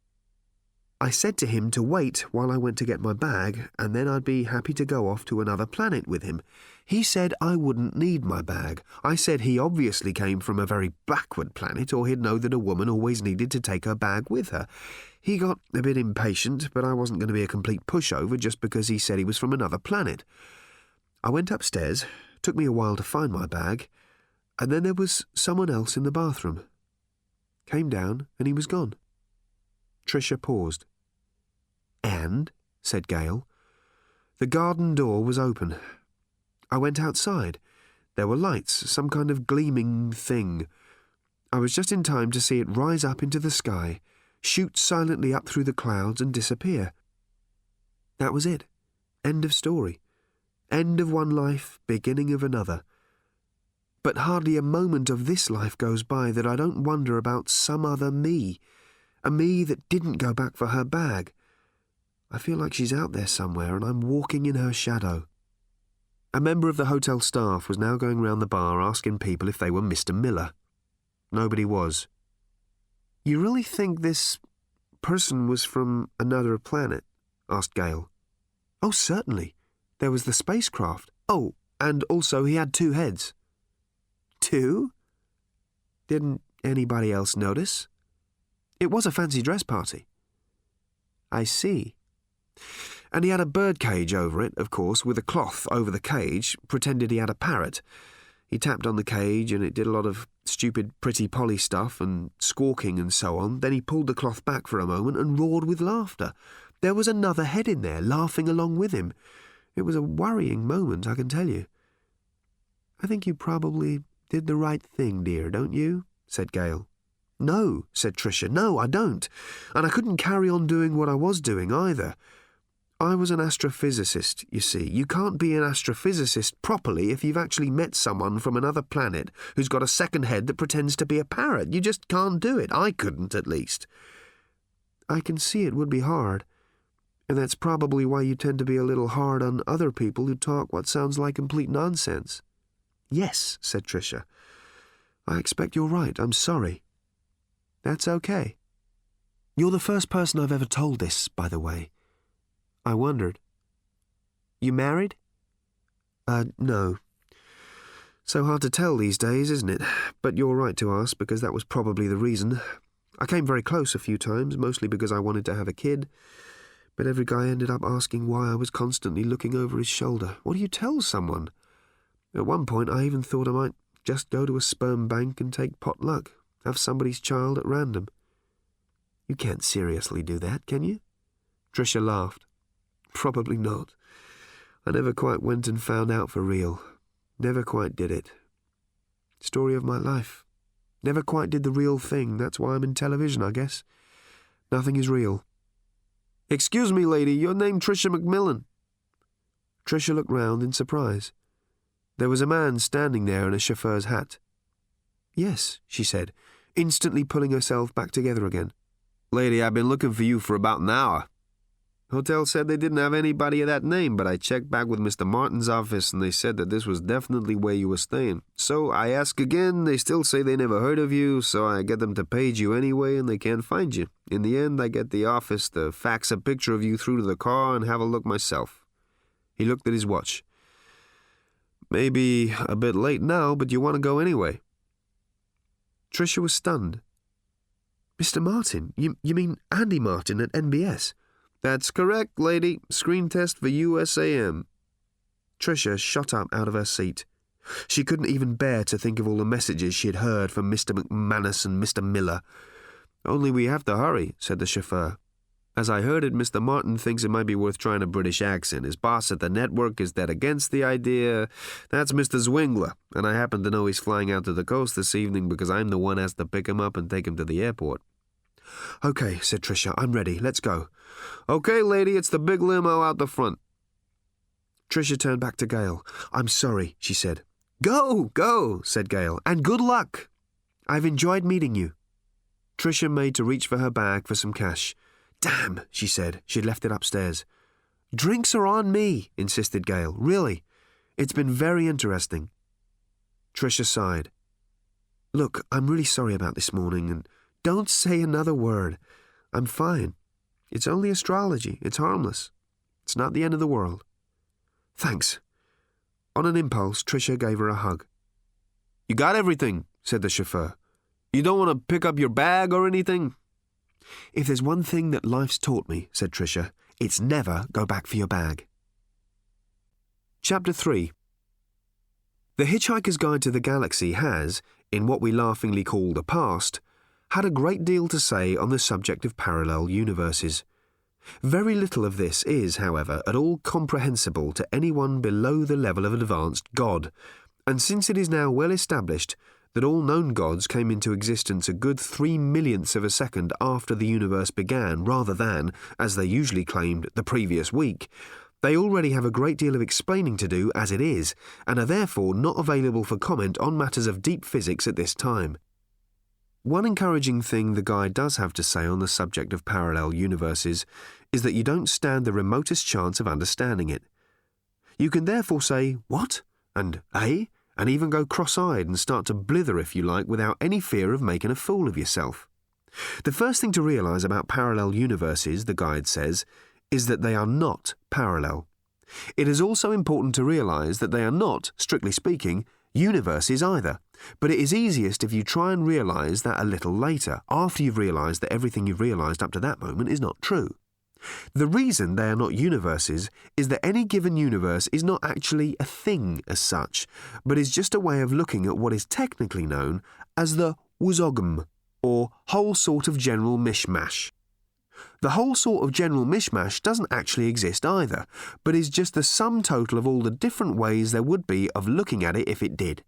I said to him to wait while I went to get my bag, and then I'd be happy to go off to another planet with him. He said I wouldn't need my bag. I said he obviously came from a very backward planet, or he'd know that a woman always needed to take her bag with her. He got a bit impatient, but I wasn't going to be a complete pushover just because he said he was from another planet. I went upstairs, took me a while to find my bag, and then there was someone else in the bathroom. Came down, and he was gone. Tricia paused. And, said Gail, the garden door was open. I went outside. There were lights, some kind of gleaming thing. I was just in time to see it rise up into the sky, shoot silently up through the clouds, and disappear. That was it. End of story. End of one life, beginning of another. But hardly a moment of this life goes by that I don't wonder about some other me, a me that didn't go back for her bag, I feel like she's out there somewhere and I'm walking in her shadow. A member of the hotel staff was now going round the bar asking people if they were Mr. Miller. Nobody was. You really think this person was from another planet? asked Gail. Oh, certainly. There was the spacecraft. Oh, and also he had two heads. Two? Didn't anybody else notice? It was a fancy dress party. I see. And he had a bird cage over it, of course, with a cloth over the cage, pretended he had a parrot. He tapped on the cage and it did a lot of stupid pretty Polly stuff and squawking and so on. Then he pulled the cloth back for a moment and roared with laughter. There was another head in there, laughing along with him. It was a worrying moment, I can tell you. I think you probably did the right thing, dear, don't you? said Gail. No, said Tricia. No, I don't. And I couldn't carry on doing what I was doing either. I was an astrophysicist, you see. You can't be an astrophysicist properly if you've actually met someone from another planet who's got a second head that pretends to be a parrot. You just can't do it. I couldn't, at least. I can see it would be hard. And that's probably why you tend to be a little hard on other people who talk what sounds like complete nonsense. Yes, said Tricia. I expect you're right. I'm sorry. That's okay. You're the first person I've ever told this, by the way. I wondered. You married? Uh, no. So hard to tell these days, isn't it? But you're right to ask, because that was probably the reason. I came very close a few times, mostly because I wanted to have a kid. But every guy ended up asking why I was constantly looking over his shoulder. What do you tell someone? At one point, I even thought I might just go to a sperm bank and take pot luck, have somebody's child at random. You can't seriously do that, can you? Tricia laughed. Probably not. I never quite went and found out for real. Never quite did it. Story of my life. Never quite did the real thing. That's why I'm in television, I guess. Nothing is real. Excuse me, lady, your name Tricia McMillan. Tricia looked round in surprise. There was a man standing there in a chauffeur's hat. Yes, she said, instantly pulling herself back together again. Lady, I've been looking for you for about an hour. Hotel said they didn't have anybody of that name, but I checked back with Mr. Martin's office and they said that this was definitely where you were staying. So I ask again, they still say they never heard of you, so I get them to page you anyway and they can't find you. In the end, I get the office to fax a picture of you through to the car and have a look myself. He looked at his watch. Maybe a bit late now, but you want to go anyway. Tricia was stunned. Mr. Martin? You, you mean Andy Martin at NBS? That's correct, lady. Screen test for USAM. Tricia shot up out of her seat. She couldn't even bear to think of all the messages she had heard from Mr. McManus and Mr. Miller. Only we have to hurry, said the chauffeur. As I heard it, Mr. Martin thinks it might be worth trying a British accent. His boss at the network is dead against the idea. That's Mr. Zwingler, and I happen to know he's flying out to the coast this evening because I'm the one has to pick him up and take him to the airport. Okay, said Tricia, I'm ready. Let's go. Okay, lady, it's the big limo out the front. Tricia turned back to Gail. I'm sorry, she said. Go, go, said Gail, and good luck. I've enjoyed meeting you. Tricia made to reach for her bag for some cash. Damn, she said. She'd left it upstairs. Drinks are on me, insisted Gail. Really. It's been very interesting. Tricia sighed. Look, I'm really sorry about this morning, and don't say another word. I'm fine. It's only astrology. It's harmless. It's not the end of the world. Thanks. On an impulse, Tricia gave her a hug. You got everything, said the chauffeur. You don't want to pick up your bag or anything? If there's one thing that life's taught me, said Tricia, it's never go back for your bag. Chapter 3 The Hitchhiker's Guide to the Galaxy has, in what we laughingly call the past, had a great deal to say on the subject of parallel universes. Very little of this is, however, at all comprehensible to anyone below the level of advanced God, and since it is now well established that all known gods came into existence a good three millionths of a second after the universe began, rather than, as they usually claimed, the previous week, they already have a great deal of explaining to do as it is, and are therefore not available for comment on matters of deep physics at this time. One encouraging thing the guide does have to say on the subject of parallel universes is that you don't stand the remotest chance of understanding it. You can therefore say, What? and Eh? And even go cross eyed and start to blither if you like without any fear of making a fool of yourself. The first thing to realise about parallel universes, the guide says, is that they are not parallel. It is also important to realise that they are not, strictly speaking, universes either. But it is easiest if you try and realise that a little later, after you've realised that everything you've realised up to that moment is not true. The reason they are not universes is that any given universe is not actually a thing as such, but is just a way of looking at what is technically known as the wuzogm, or whole sort of general mishmash. The whole sort of general mishmash doesn't actually exist either, but is just the sum total of all the different ways there would be of looking at it if it did.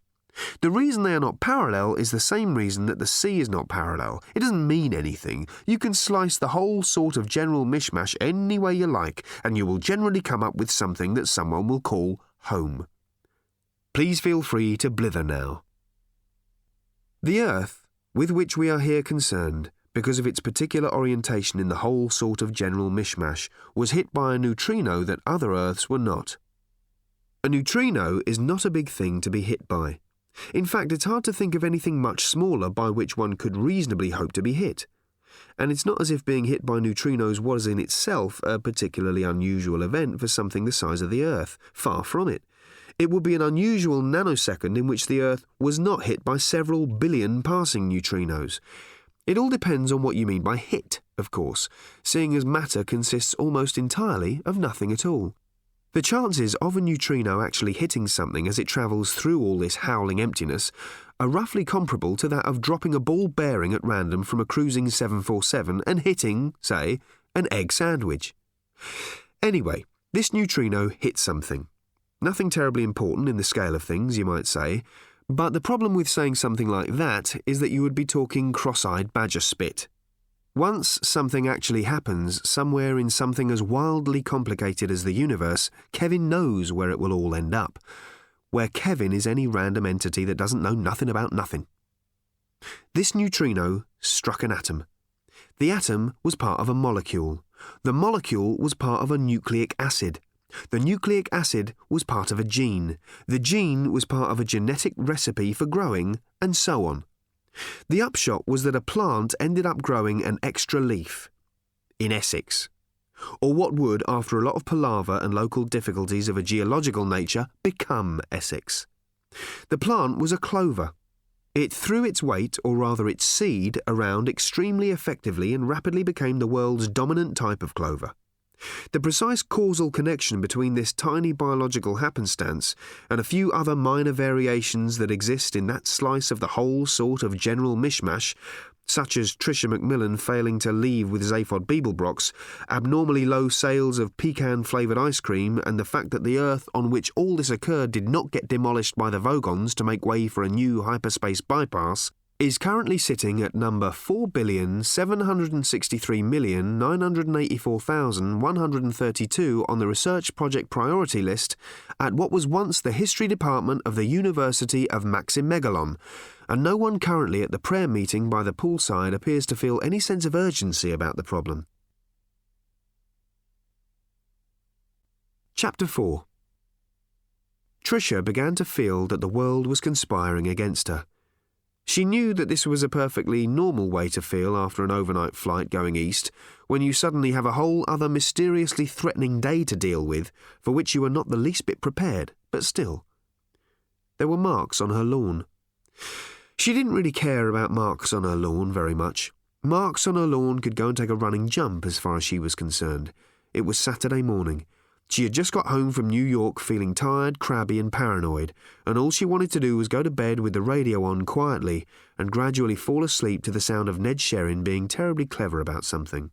The reason they are not parallel is the same reason that the sea is not parallel. It doesn't mean anything. You can slice the whole sort of general mishmash any way you like, and you will generally come up with something that someone will call home. Please feel free to blither now. The Earth, with which we are here concerned, because of its particular orientation in the whole sort of general mishmash, was hit by a neutrino that other Earths were not. A neutrino is not a big thing to be hit by. In fact, it's hard to think of anything much smaller by which one could reasonably hope to be hit. And it's not as if being hit by neutrinos was in itself a particularly unusual event for something the size of the Earth. Far from it. It would be an unusual nanosecond in which the Earth was not hit by several billion passing neutrinos. It all depends on what you mean by hit, of course, seeing as matter consists almost entirely of nothing at all. The chances of a neutrino actually hitting something as it travels through all this howling emptiness are roughly comparable to that of dropping a ball bearing at random from a cruising 747 and hitting, say, an egg sandwich. Anyway, this neutrino hit something. Nothing terribly important in the scale of things, you might say, but the problem with saying something like that is that you would be talking cross eyed badger spit. Once something actually happens somewhere in something as wildly complicated as the universe, Kevin knows where it will all end up. Where Kevin is any random entity that doesn't know nothing about nothing. This neutrino struck an atom. The atom was part of a molecule. The molecule was part of a nucleic acid. The nucleic acid was part of a gene. The gene was part of a genetic recipe for growing, and so on. The upshot was that a plant ended up growing an extra leaf in Essex, or what would, after a lot of palaver and local difficulties of a geological nature, become Essex. The plant was a clover. It threw its weight, or rather its seed, around extremely effectively and rapidly became the world's dominant type of clover. The precise causal connection between this tiny biological happenstance and a few other minor variations that exist in that slice of the whole sort of general mishmash, such as Tricia McMillan failing to leave with Zaphod Beeblebrox, abnormally low sales of pecan flavoured ice cream, and the fact that the Earth on which all this occurred did not get demolished by the Vogons to make way for a new hyperspace bypass, is currently sitting at number 4,763,984,132 on the research project priority list at what was once the history department of the University of Maximegalon, and no one currently at the prayer meeting by the poolside appears to feel any sense of urgency about the problem. Chapter 4 Tricia began to feel that the world was conspiring against her. She knew that this was a perfectly normal way to feel after an overnight flight going east, when you suddenly have a whole other mysteriously threatening day to deal with, for which you are not the least bit prepared, but still. There were marks on her lawn. She didn't really care about marks on her lawn very much. Marks on her lawn could go and take a running jump as far as she was concerned. It was Saturday morning. She had just got home from New York feeling tired, crabby, and paranoid, and all she wanted to do was go to bed with the radio on quietly and gradually fall asleep to the sound of Ned Sherrin being terribly clever about something.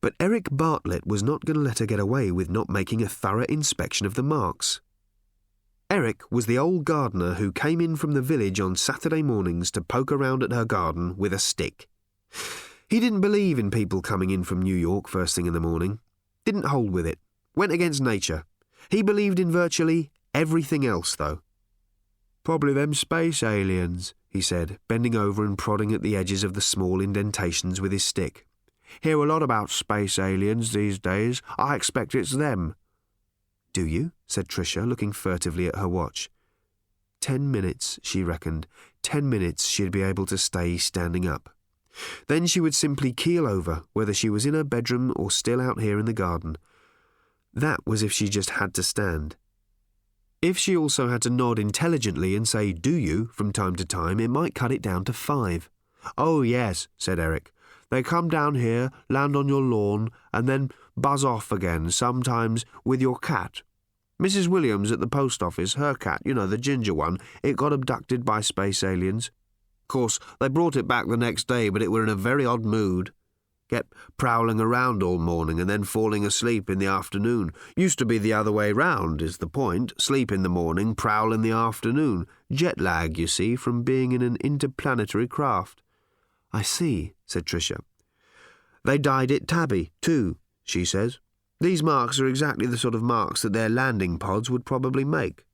But Eric Bartlett was not going to let her get away with not making a thorough inspection of the marks. Eric was the old gardener who came in from the village on Saturday mornings to poke around at her garden with a stick. He didn't believe in people coming in from New York first thing in the morning, didn't hold with it went against nature. He believed in virtually everything else, though. Probably them space aliens, he said, bending over and prodding at the edges of the small indentations with his stick. Hear a lot about space aliens these days. I expect it's them. Do you? said Tricia, looking furtively at her watch. Ten minutes, she reckoned. Ten minutes she'd be able to stay standing up. Then she would simply keel over, whether she was in her bedroom or still out here in the garden, that was if she just had to stand. If she also had to nod intelligently and say, Do you, from time to time, it might cut it down to five. Oh, yes, said Eric. They come down here, land on your lawn, and then buzz off again, sometimes with your cat. Mrs. Williams at the post office, her cat, you know, the ginger one, it got abducted by space aliens. Of course, they brought it back the next day, but it were in a very odd mood. Kept prowling around all morning and then falling asleep in the afternoon. Used to be the other way round, is the point. Sleep in the morning, prowl in the afternoon. Jet lag, you see, from being in an interplanetary craft. I see, said Tricia. They died at Tabby, too, she says. These marks are exactly the sort of marks that their landing pods would probably make.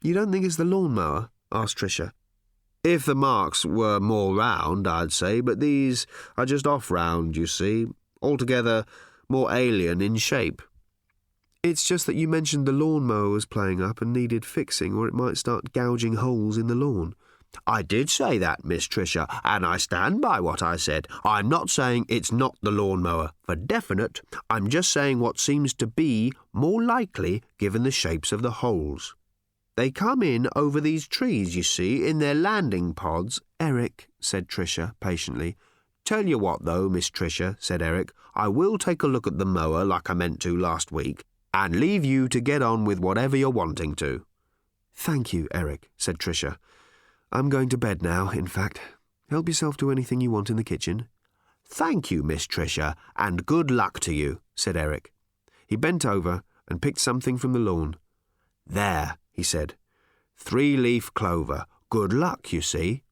You don't think it's the lawnmower? asked Tricia. If the marks were more round, I'd say, but these are just off round, you see, altogether more alien in shape. It's just that you mentioned the lawnmower was playing up and needed fixing, or it might start gouging holes in the lawn. I did say that, Miss Tricia, and I stand by what I said. I'm not saying it's not the lawnmower, for definite. I'm just saying what seems to be more likely given the shapes of the holes. They come in over these trees, you see, in their landing pods. Eric, said Tricia patiently. Tell you what, though, Miss Tricia, said Eric, I will take a look at the mower like I meant to last week, and leave you to get on with whatever you're wanting to. Thank you, Eric, said Tricia. I'm going to bed now, in fact. Help yourself to anything you want in the kitchen. Thank you, Miss Tricia, and good luck to you, said Eric. He bent over and picked something from the lawn. There, he said. Three leaf clover. Good luck, you see.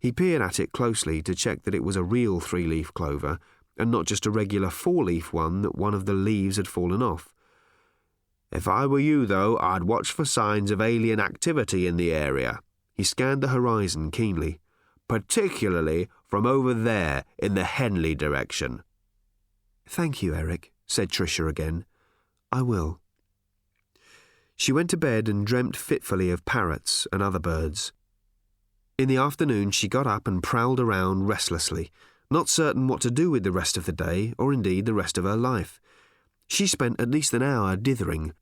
He peered at it closely to check that it was a real three leaf clover and not just a regular four leaf one that one of the leaves had fallen off. If I were you, though, I'd watch for signs of alien activity in the area. He scanned the horizon keenly. Particularly from over there in the Henley direction. Thank you, Eric, said Tricia again. I will. She went to bed and dreamt fitfully of parrots and other birds. In the afternoon, she got up and prowled around restlessly, not certain what to do with the rest of the day, or indeed the rest of her life. She spent at least an hour dithering,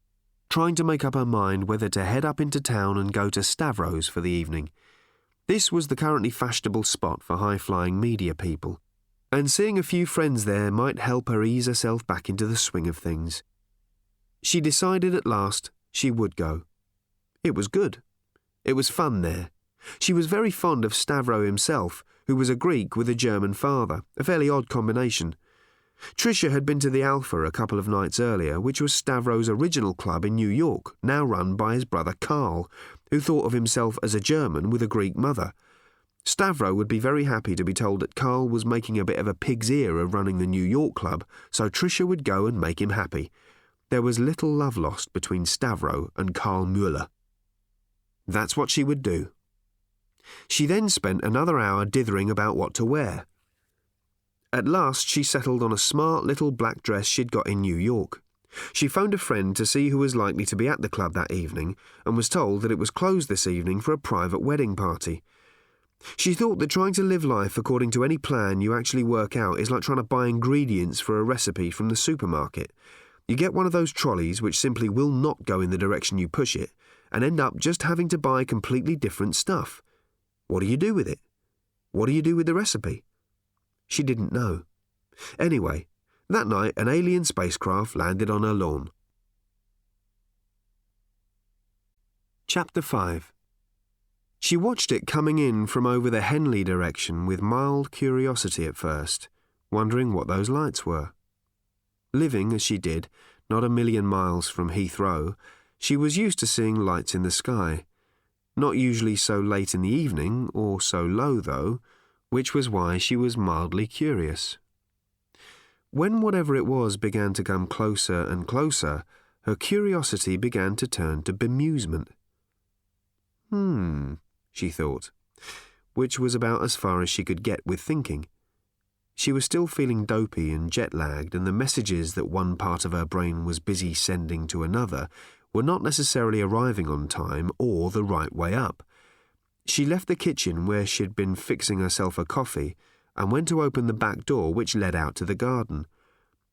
trying to make up her mind whether to head up into town and go to Stavro's for the evening. This was the currently fashionable spot for high flying media people, and seeing a few friends there might help her ease herself back into the swing of things. She decided at last she would go. It was good. It was fun there. She was very fond of Stavro himself, who was a Greek with a German father, a fairly odd combination. Tricia had been to the Alpha a couple of nights earlier, which was Stavro's original club in New York, now run by his brother Karl, who thought of himself as a German with a Greek mother. Stavro would be very happy to be told that Karl was making a bit of a pig's ear of running the New York club, so Tricia would go and make him happy. There was little love lost between Stavro and Karl Mueller. That's what she would do. She then spent another hour dithering about what to wear. At last, she settled on a smart little black dress she'd got in New York. She phoned a friend to see who was likely to be at the club that evening and was told that it was closed this evening for a private wedding party. She thought that trying to live life according to any plan you actually work out is like trying to buy ingredients for a recipe from the supermarket. You get one of those trolleys which simply will not go in the direction you push it and end up just having to buy completely different stuff. What do you do with it? What do you do with the recipe? She didn't know. Anyway, that night an alien spacecraft landed on her lawn. Chapter 5 She watched it coming in from over the Henley direction with mild curiosity at first, wondering what those lights were. Living, as she did, not a million miles from Heathrow, she was used to seeing lights in the sky. Not usually so late in the evening, or so low, though, which was why she was mildly curious. When whatever it was began to come closer and closer, her curiosity began to turn to bemusement. Hmm, she thought, which was about as far as she could get with thinking. She was still feeling dopey and jet lagged, and the messages that one part of her brain was busy sending to another were not necessarily arriving on time or the right way up. She left the kitchen where she'd been fixing herself a coffee and went to open the back door which led out to the garden.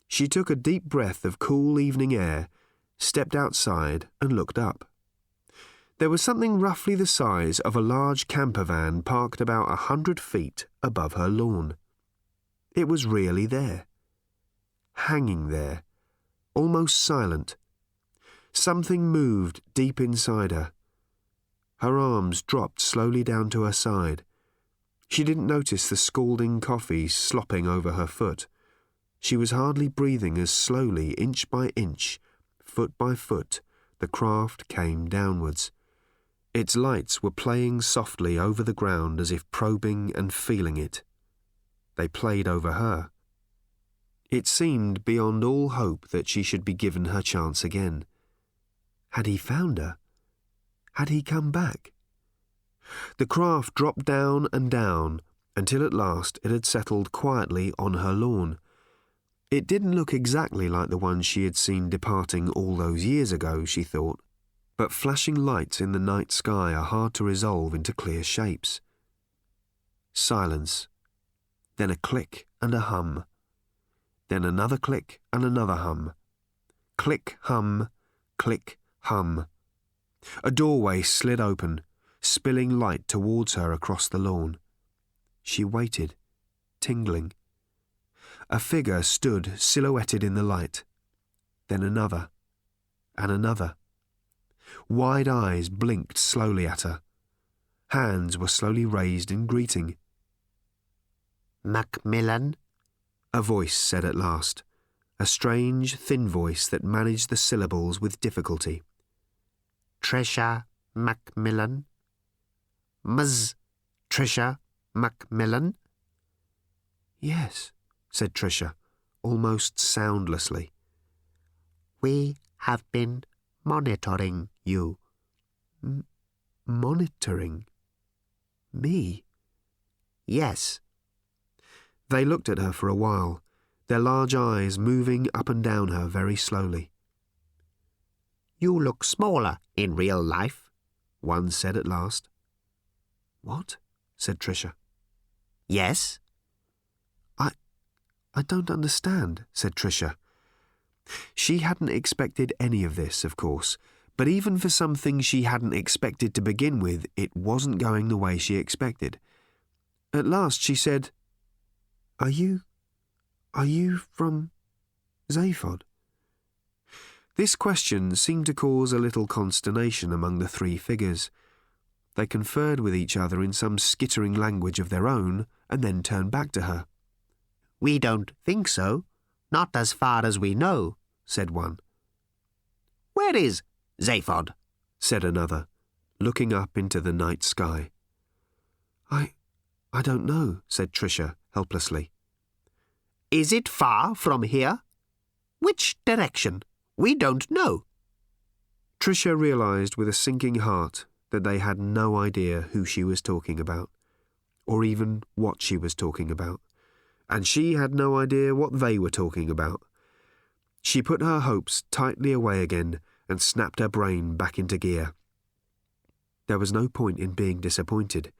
She took a deep breath of cool evening air, stepped outside, and looked up. There was something roughly the size of a large camper van parked about a hundred feet above her lawn. It was really there. Hanging there, almost silent. Something moved deep inside her. Her arms dropped slowly down to her side. She didn't notice the scalding coffee slopping over her foot. She was hardly breathing as slowly, inch by inch, foot by foot, the craft came downwards. Its lights were playing softly over the ground as if probing and feeling it. They played over her. It seemed beyond all hope that she should be given her chance again. Had he found her? Had he come back? The craft dropped down and down until at last it had settled quietly on her lawn. It didn't look exactly like the one she had seen departing all those years ago, she thought, but flashing lights in the night sky are hard to resolve into clear shapes. Silence. Then a click and a hum. Then another click and another hum. Click, hum, click, hum. A doorway slid open, spilling light towards her across the lawn. She waited, tingling. A figure stood silhouetted in the light. Then another, and another. Wide eyes blinked slowly at her. Hands were slowly raised in greeting. McMillan? A voice said at last, a strange, thin voice that managed the syllables with difficulty. Tricia McMillan? Ms. Tricia McMillan? Yes, said Tricia, almost soundlessly. We have been monitoring you. M- monitoring? Me? Yes. They looked at her for a while, their large eyes moving up and down her very slowly. You look smaller in real life, one said at last. What? said Tricia. Yes? I I don't understand, said Tricia. She hadn't expected any of this, of course, but even for some things she hadn't expected to begin with, it wasn't going the way she expected. At last she said, Are you. are you from. Zaphod? This question seemed to cause a little consternation among the three figures. They conferred with each other in some skittering language of their own and then turned back to her. We don't think so. Not as far as we know, said one. Where is Zaphod? said another, looking up into the night sky. I. I don't know, said Tricia helplessly. Is it far from here? Which direction? We don't know. Tricia realized with a sinking heart that they had no idea who she was talking about, or even what she was talking about, and she had no idea what they were talking about. She put her hopes tightly away again and snapped her brain back into gear. There was no point in being disappointed.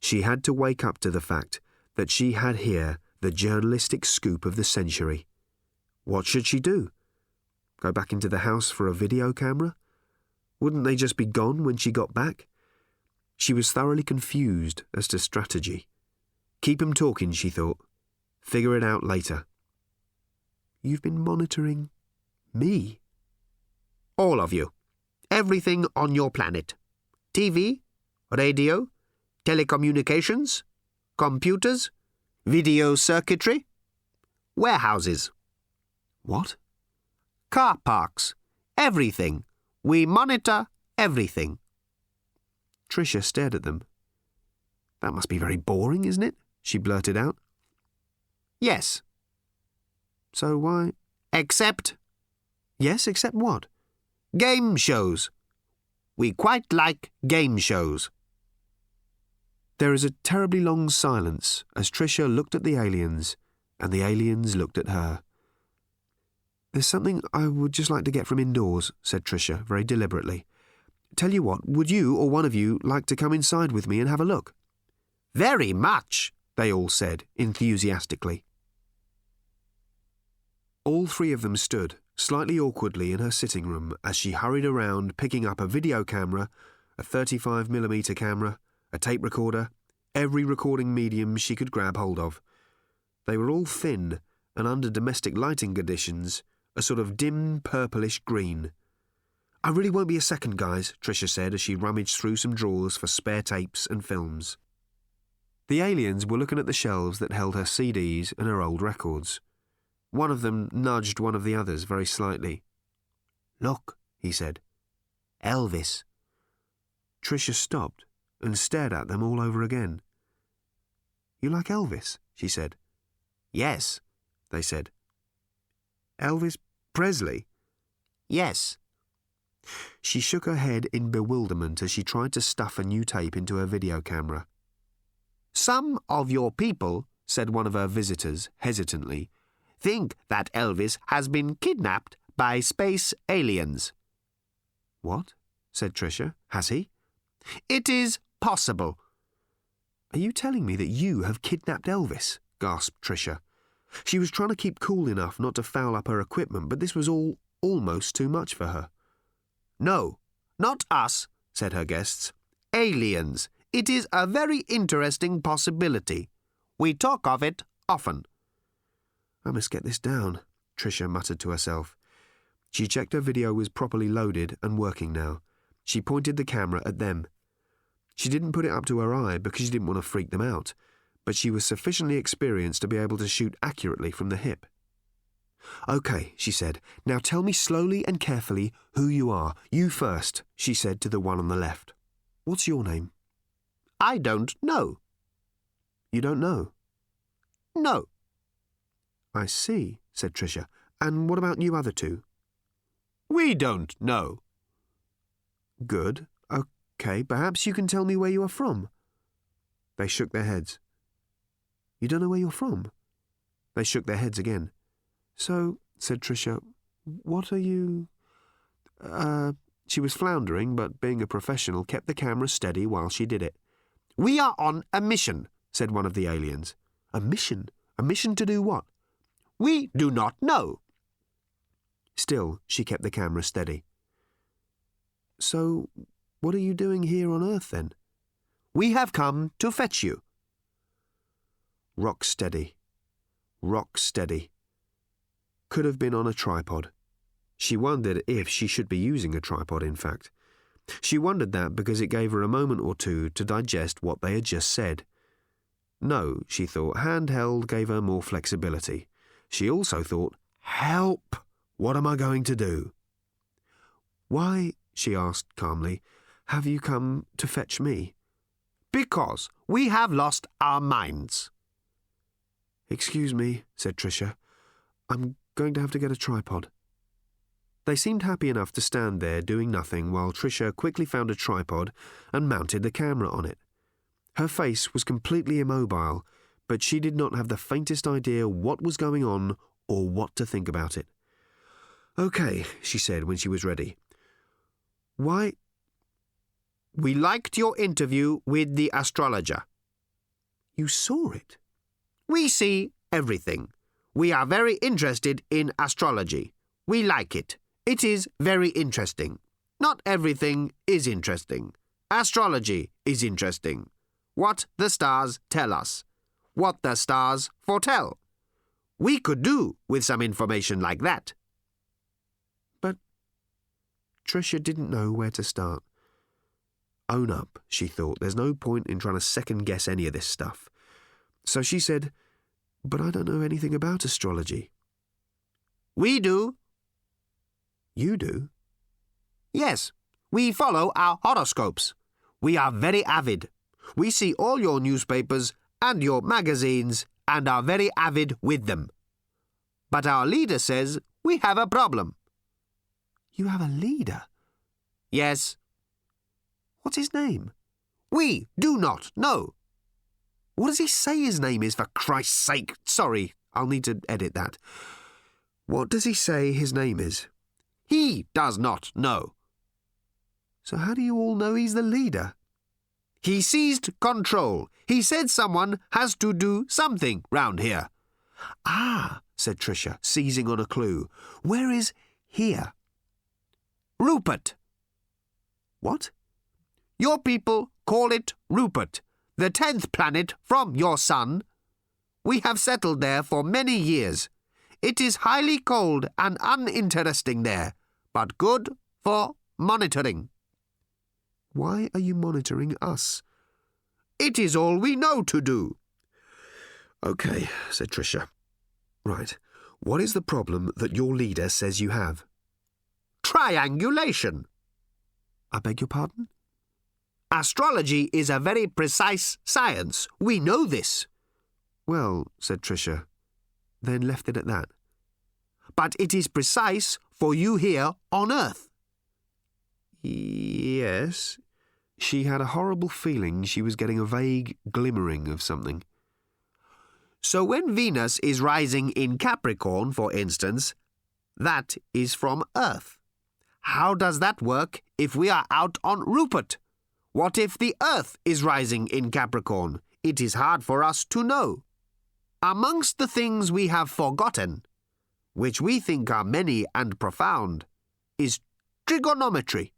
She had to wake up to the fact that she had here the journalistic scoop of the century. What should she do? Go back into the house for a video camera? Wouldn't they just be gone when she got back? She was thoroughly confused as to strategy. Keep 'em talking, she thought. Figure it out later. You've been monitoring me? All of you. Everything on your planet. TV, radio, telecommunications, computers, video circuitry, warehouses. What? Car parks. Everything. We monitor everything. Tricia stared at them. That must be very boring, isn't it? She blurted out. Yes. So why? Except Yes, except what? game shows. We quite like game shows. There is a terribly long silence as Tricia looked at the aliens and the aliens looked at her. There's something I would just like to get from indoors, said Tricia very deliberately. Tell you what, would you or one of you like to come inside with me and have a look? Very much. They all said enthusiastically. All three of them stood, slightly awkwardly, in her sitting room as she hurried around picking up a video camera, a 35mm camera, a tape recorder, every recording medium she could grab hold of. They were all thin and under domestic lighting conditions, a sort of dim purplish green. I really won't be a second, guys, Tricia said as she rummaged through some drawers for spare tapes and films. The aliens were looking at the shelves that held her CDs and her old records. One of them nudged one of the others very slightly. Look, he said. Elvis. Tricia stopped and stared at them all over again. You like Elvis? she said. Yes, They said. Elvis Presley? yes. She shook her head in bewilderment as she tried to stuff a new tape into her video camera. Some of your people, said one of her visitors hesitantly, think that Elvis has been kidnapped by space aliens. What? said Tricia. Has he? It is possible. Are you telling me that you have kidnapped Elvis? gasped Tricia. She was trying to keep cool enough not to foul up her equipment, but this was all almost too much for her. No, not us, said her guests. Aliens. It is a very interesting possibility. We talk of it often. I must get this down, Tricia muttered to herself. She checked her video was properly loaded and working now. She pointed the camera at them. She didn't put it up to her eye because she didn't want to freak them out, but she was sufficiently experienced to be able to shoot accurately from the hip. OK, she said. Now tell me slowly and carefully who you are. You first, she said to the one on the left. What's your name? I don't know. You don't know. No. I see, said Tricia. And what about you other two? We don't know. Good. OK, perhaps you can tell me where you are from. They shook their heads. You don't know where you're from? They shook their heads again. So, said Tricia, what are you. Uh, she was floundering, but being a professional, kept the camera steady while she did it. We are on a mission, said one of the aliens. A mission? A mission to do what? We do not know. Still, she kept the camera steady. So, what are you doing here on Earth then? We have come to fetch you. Rock steady. Rock steady. Could have been on a tripod. She wondered if she should be using a tripod, in fact. She wondered that because it gave her a moment or two to digest what they had just said. No, she thought, handheld gave her more flexibility. She also thought, help! What am I going to do? Why, she asked calmly, have you come to fetch me? Because we have lost our minds. Excuse me, said Tricia. I'm going to have to get a tripod. They seemed happy enough to stand there doing nothing while Tricia quickly found a tripod and mounted the camera on it. Her face was completely immobile, but she did not have the faintest idea what was going on or what to think about it. OK, she said when she was ready. Why? We liked your interview with the astrologer. You saw it? We see everything. We are very interested in astrology. We like it. It is very interesting. Not everything is interesting. Astrology is interesting. What the stars tell us. What the stars foretell. We could do with some information like that. But Tricia didn't know where to start. Own up, she thought. There's no point in trying to second guess any of this stuff. So she said, But I don't know anything about astrology. We do. You do? Yes, we follow our horoscopes. We are very avid. We see all your newspapers and your magazines and are very avid with them. But our leader says we have a problem. You have a leader? Yes, What's his name? we do not know. What does he say his name is, for Christ's sake? Sorry, I'll need to edit that. What does he say his name is? He does not know. So how do you all know he's the leader? He seized control. He said someone has to do something round here. Ah, said Tricia, seizing on a clue. Where is here? Rupert. What? Your people call it Rupert, the tenth planet from your sun. We have settled there for many years. It is highly cold and uninteresting there, but good for monitoring. Why are you monitoring us? It is all we know to do. OK, said Tricia. Right. What is the problem that your leader says you have? Triangulation. I beg your pardon? Astrology is a very precise science. We know this. Well, said Tricia, then left it at that. But it is precise for you here on Earth. Yes. She had a horrible feeling she was getting a vague glimmering of something. So when Venus is rising in Capricorn, for instance, that is from Earth. How does that work if we are out on Rupert? What if the Earth is rising in Capricorn? It is hard for us to know. Amongst the things we have forgotten, which we think are many and profound, is trigonometry.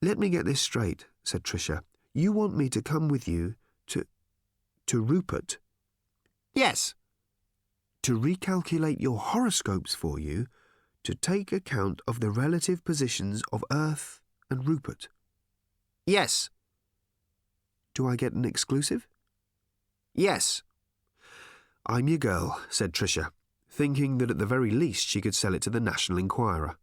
Let me get this straight, said Tricia. You want me to come with you to. to Rupert? Yes. To recalculate your horoscopes for you, to take account of the relative positions of Earth and Rupert? Yes. Do I get an exclusive? Yes. I'm your girl, said Tricia, thinking that at the very least she could sell it to the National Enquirer.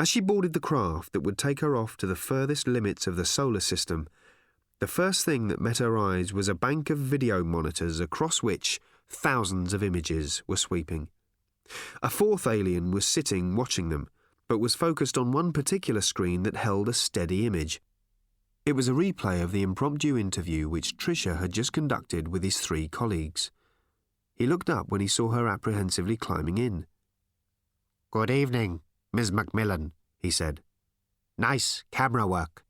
As she boarded the craft that would take her off to the furthest limits of the solar system, the first thing that met her eyes was a bank of video monitors across which thousands of images were sweeping. A fourth alien was sitting watching them, but was focused on one particular screen that held a steady image. It was a replay of the impromptu interview which Tricia had just conducted with his three colleagues. He looked up when he saw her apprehensively climbing in. Good evening, Miss McMillan, he said. Nice camera work.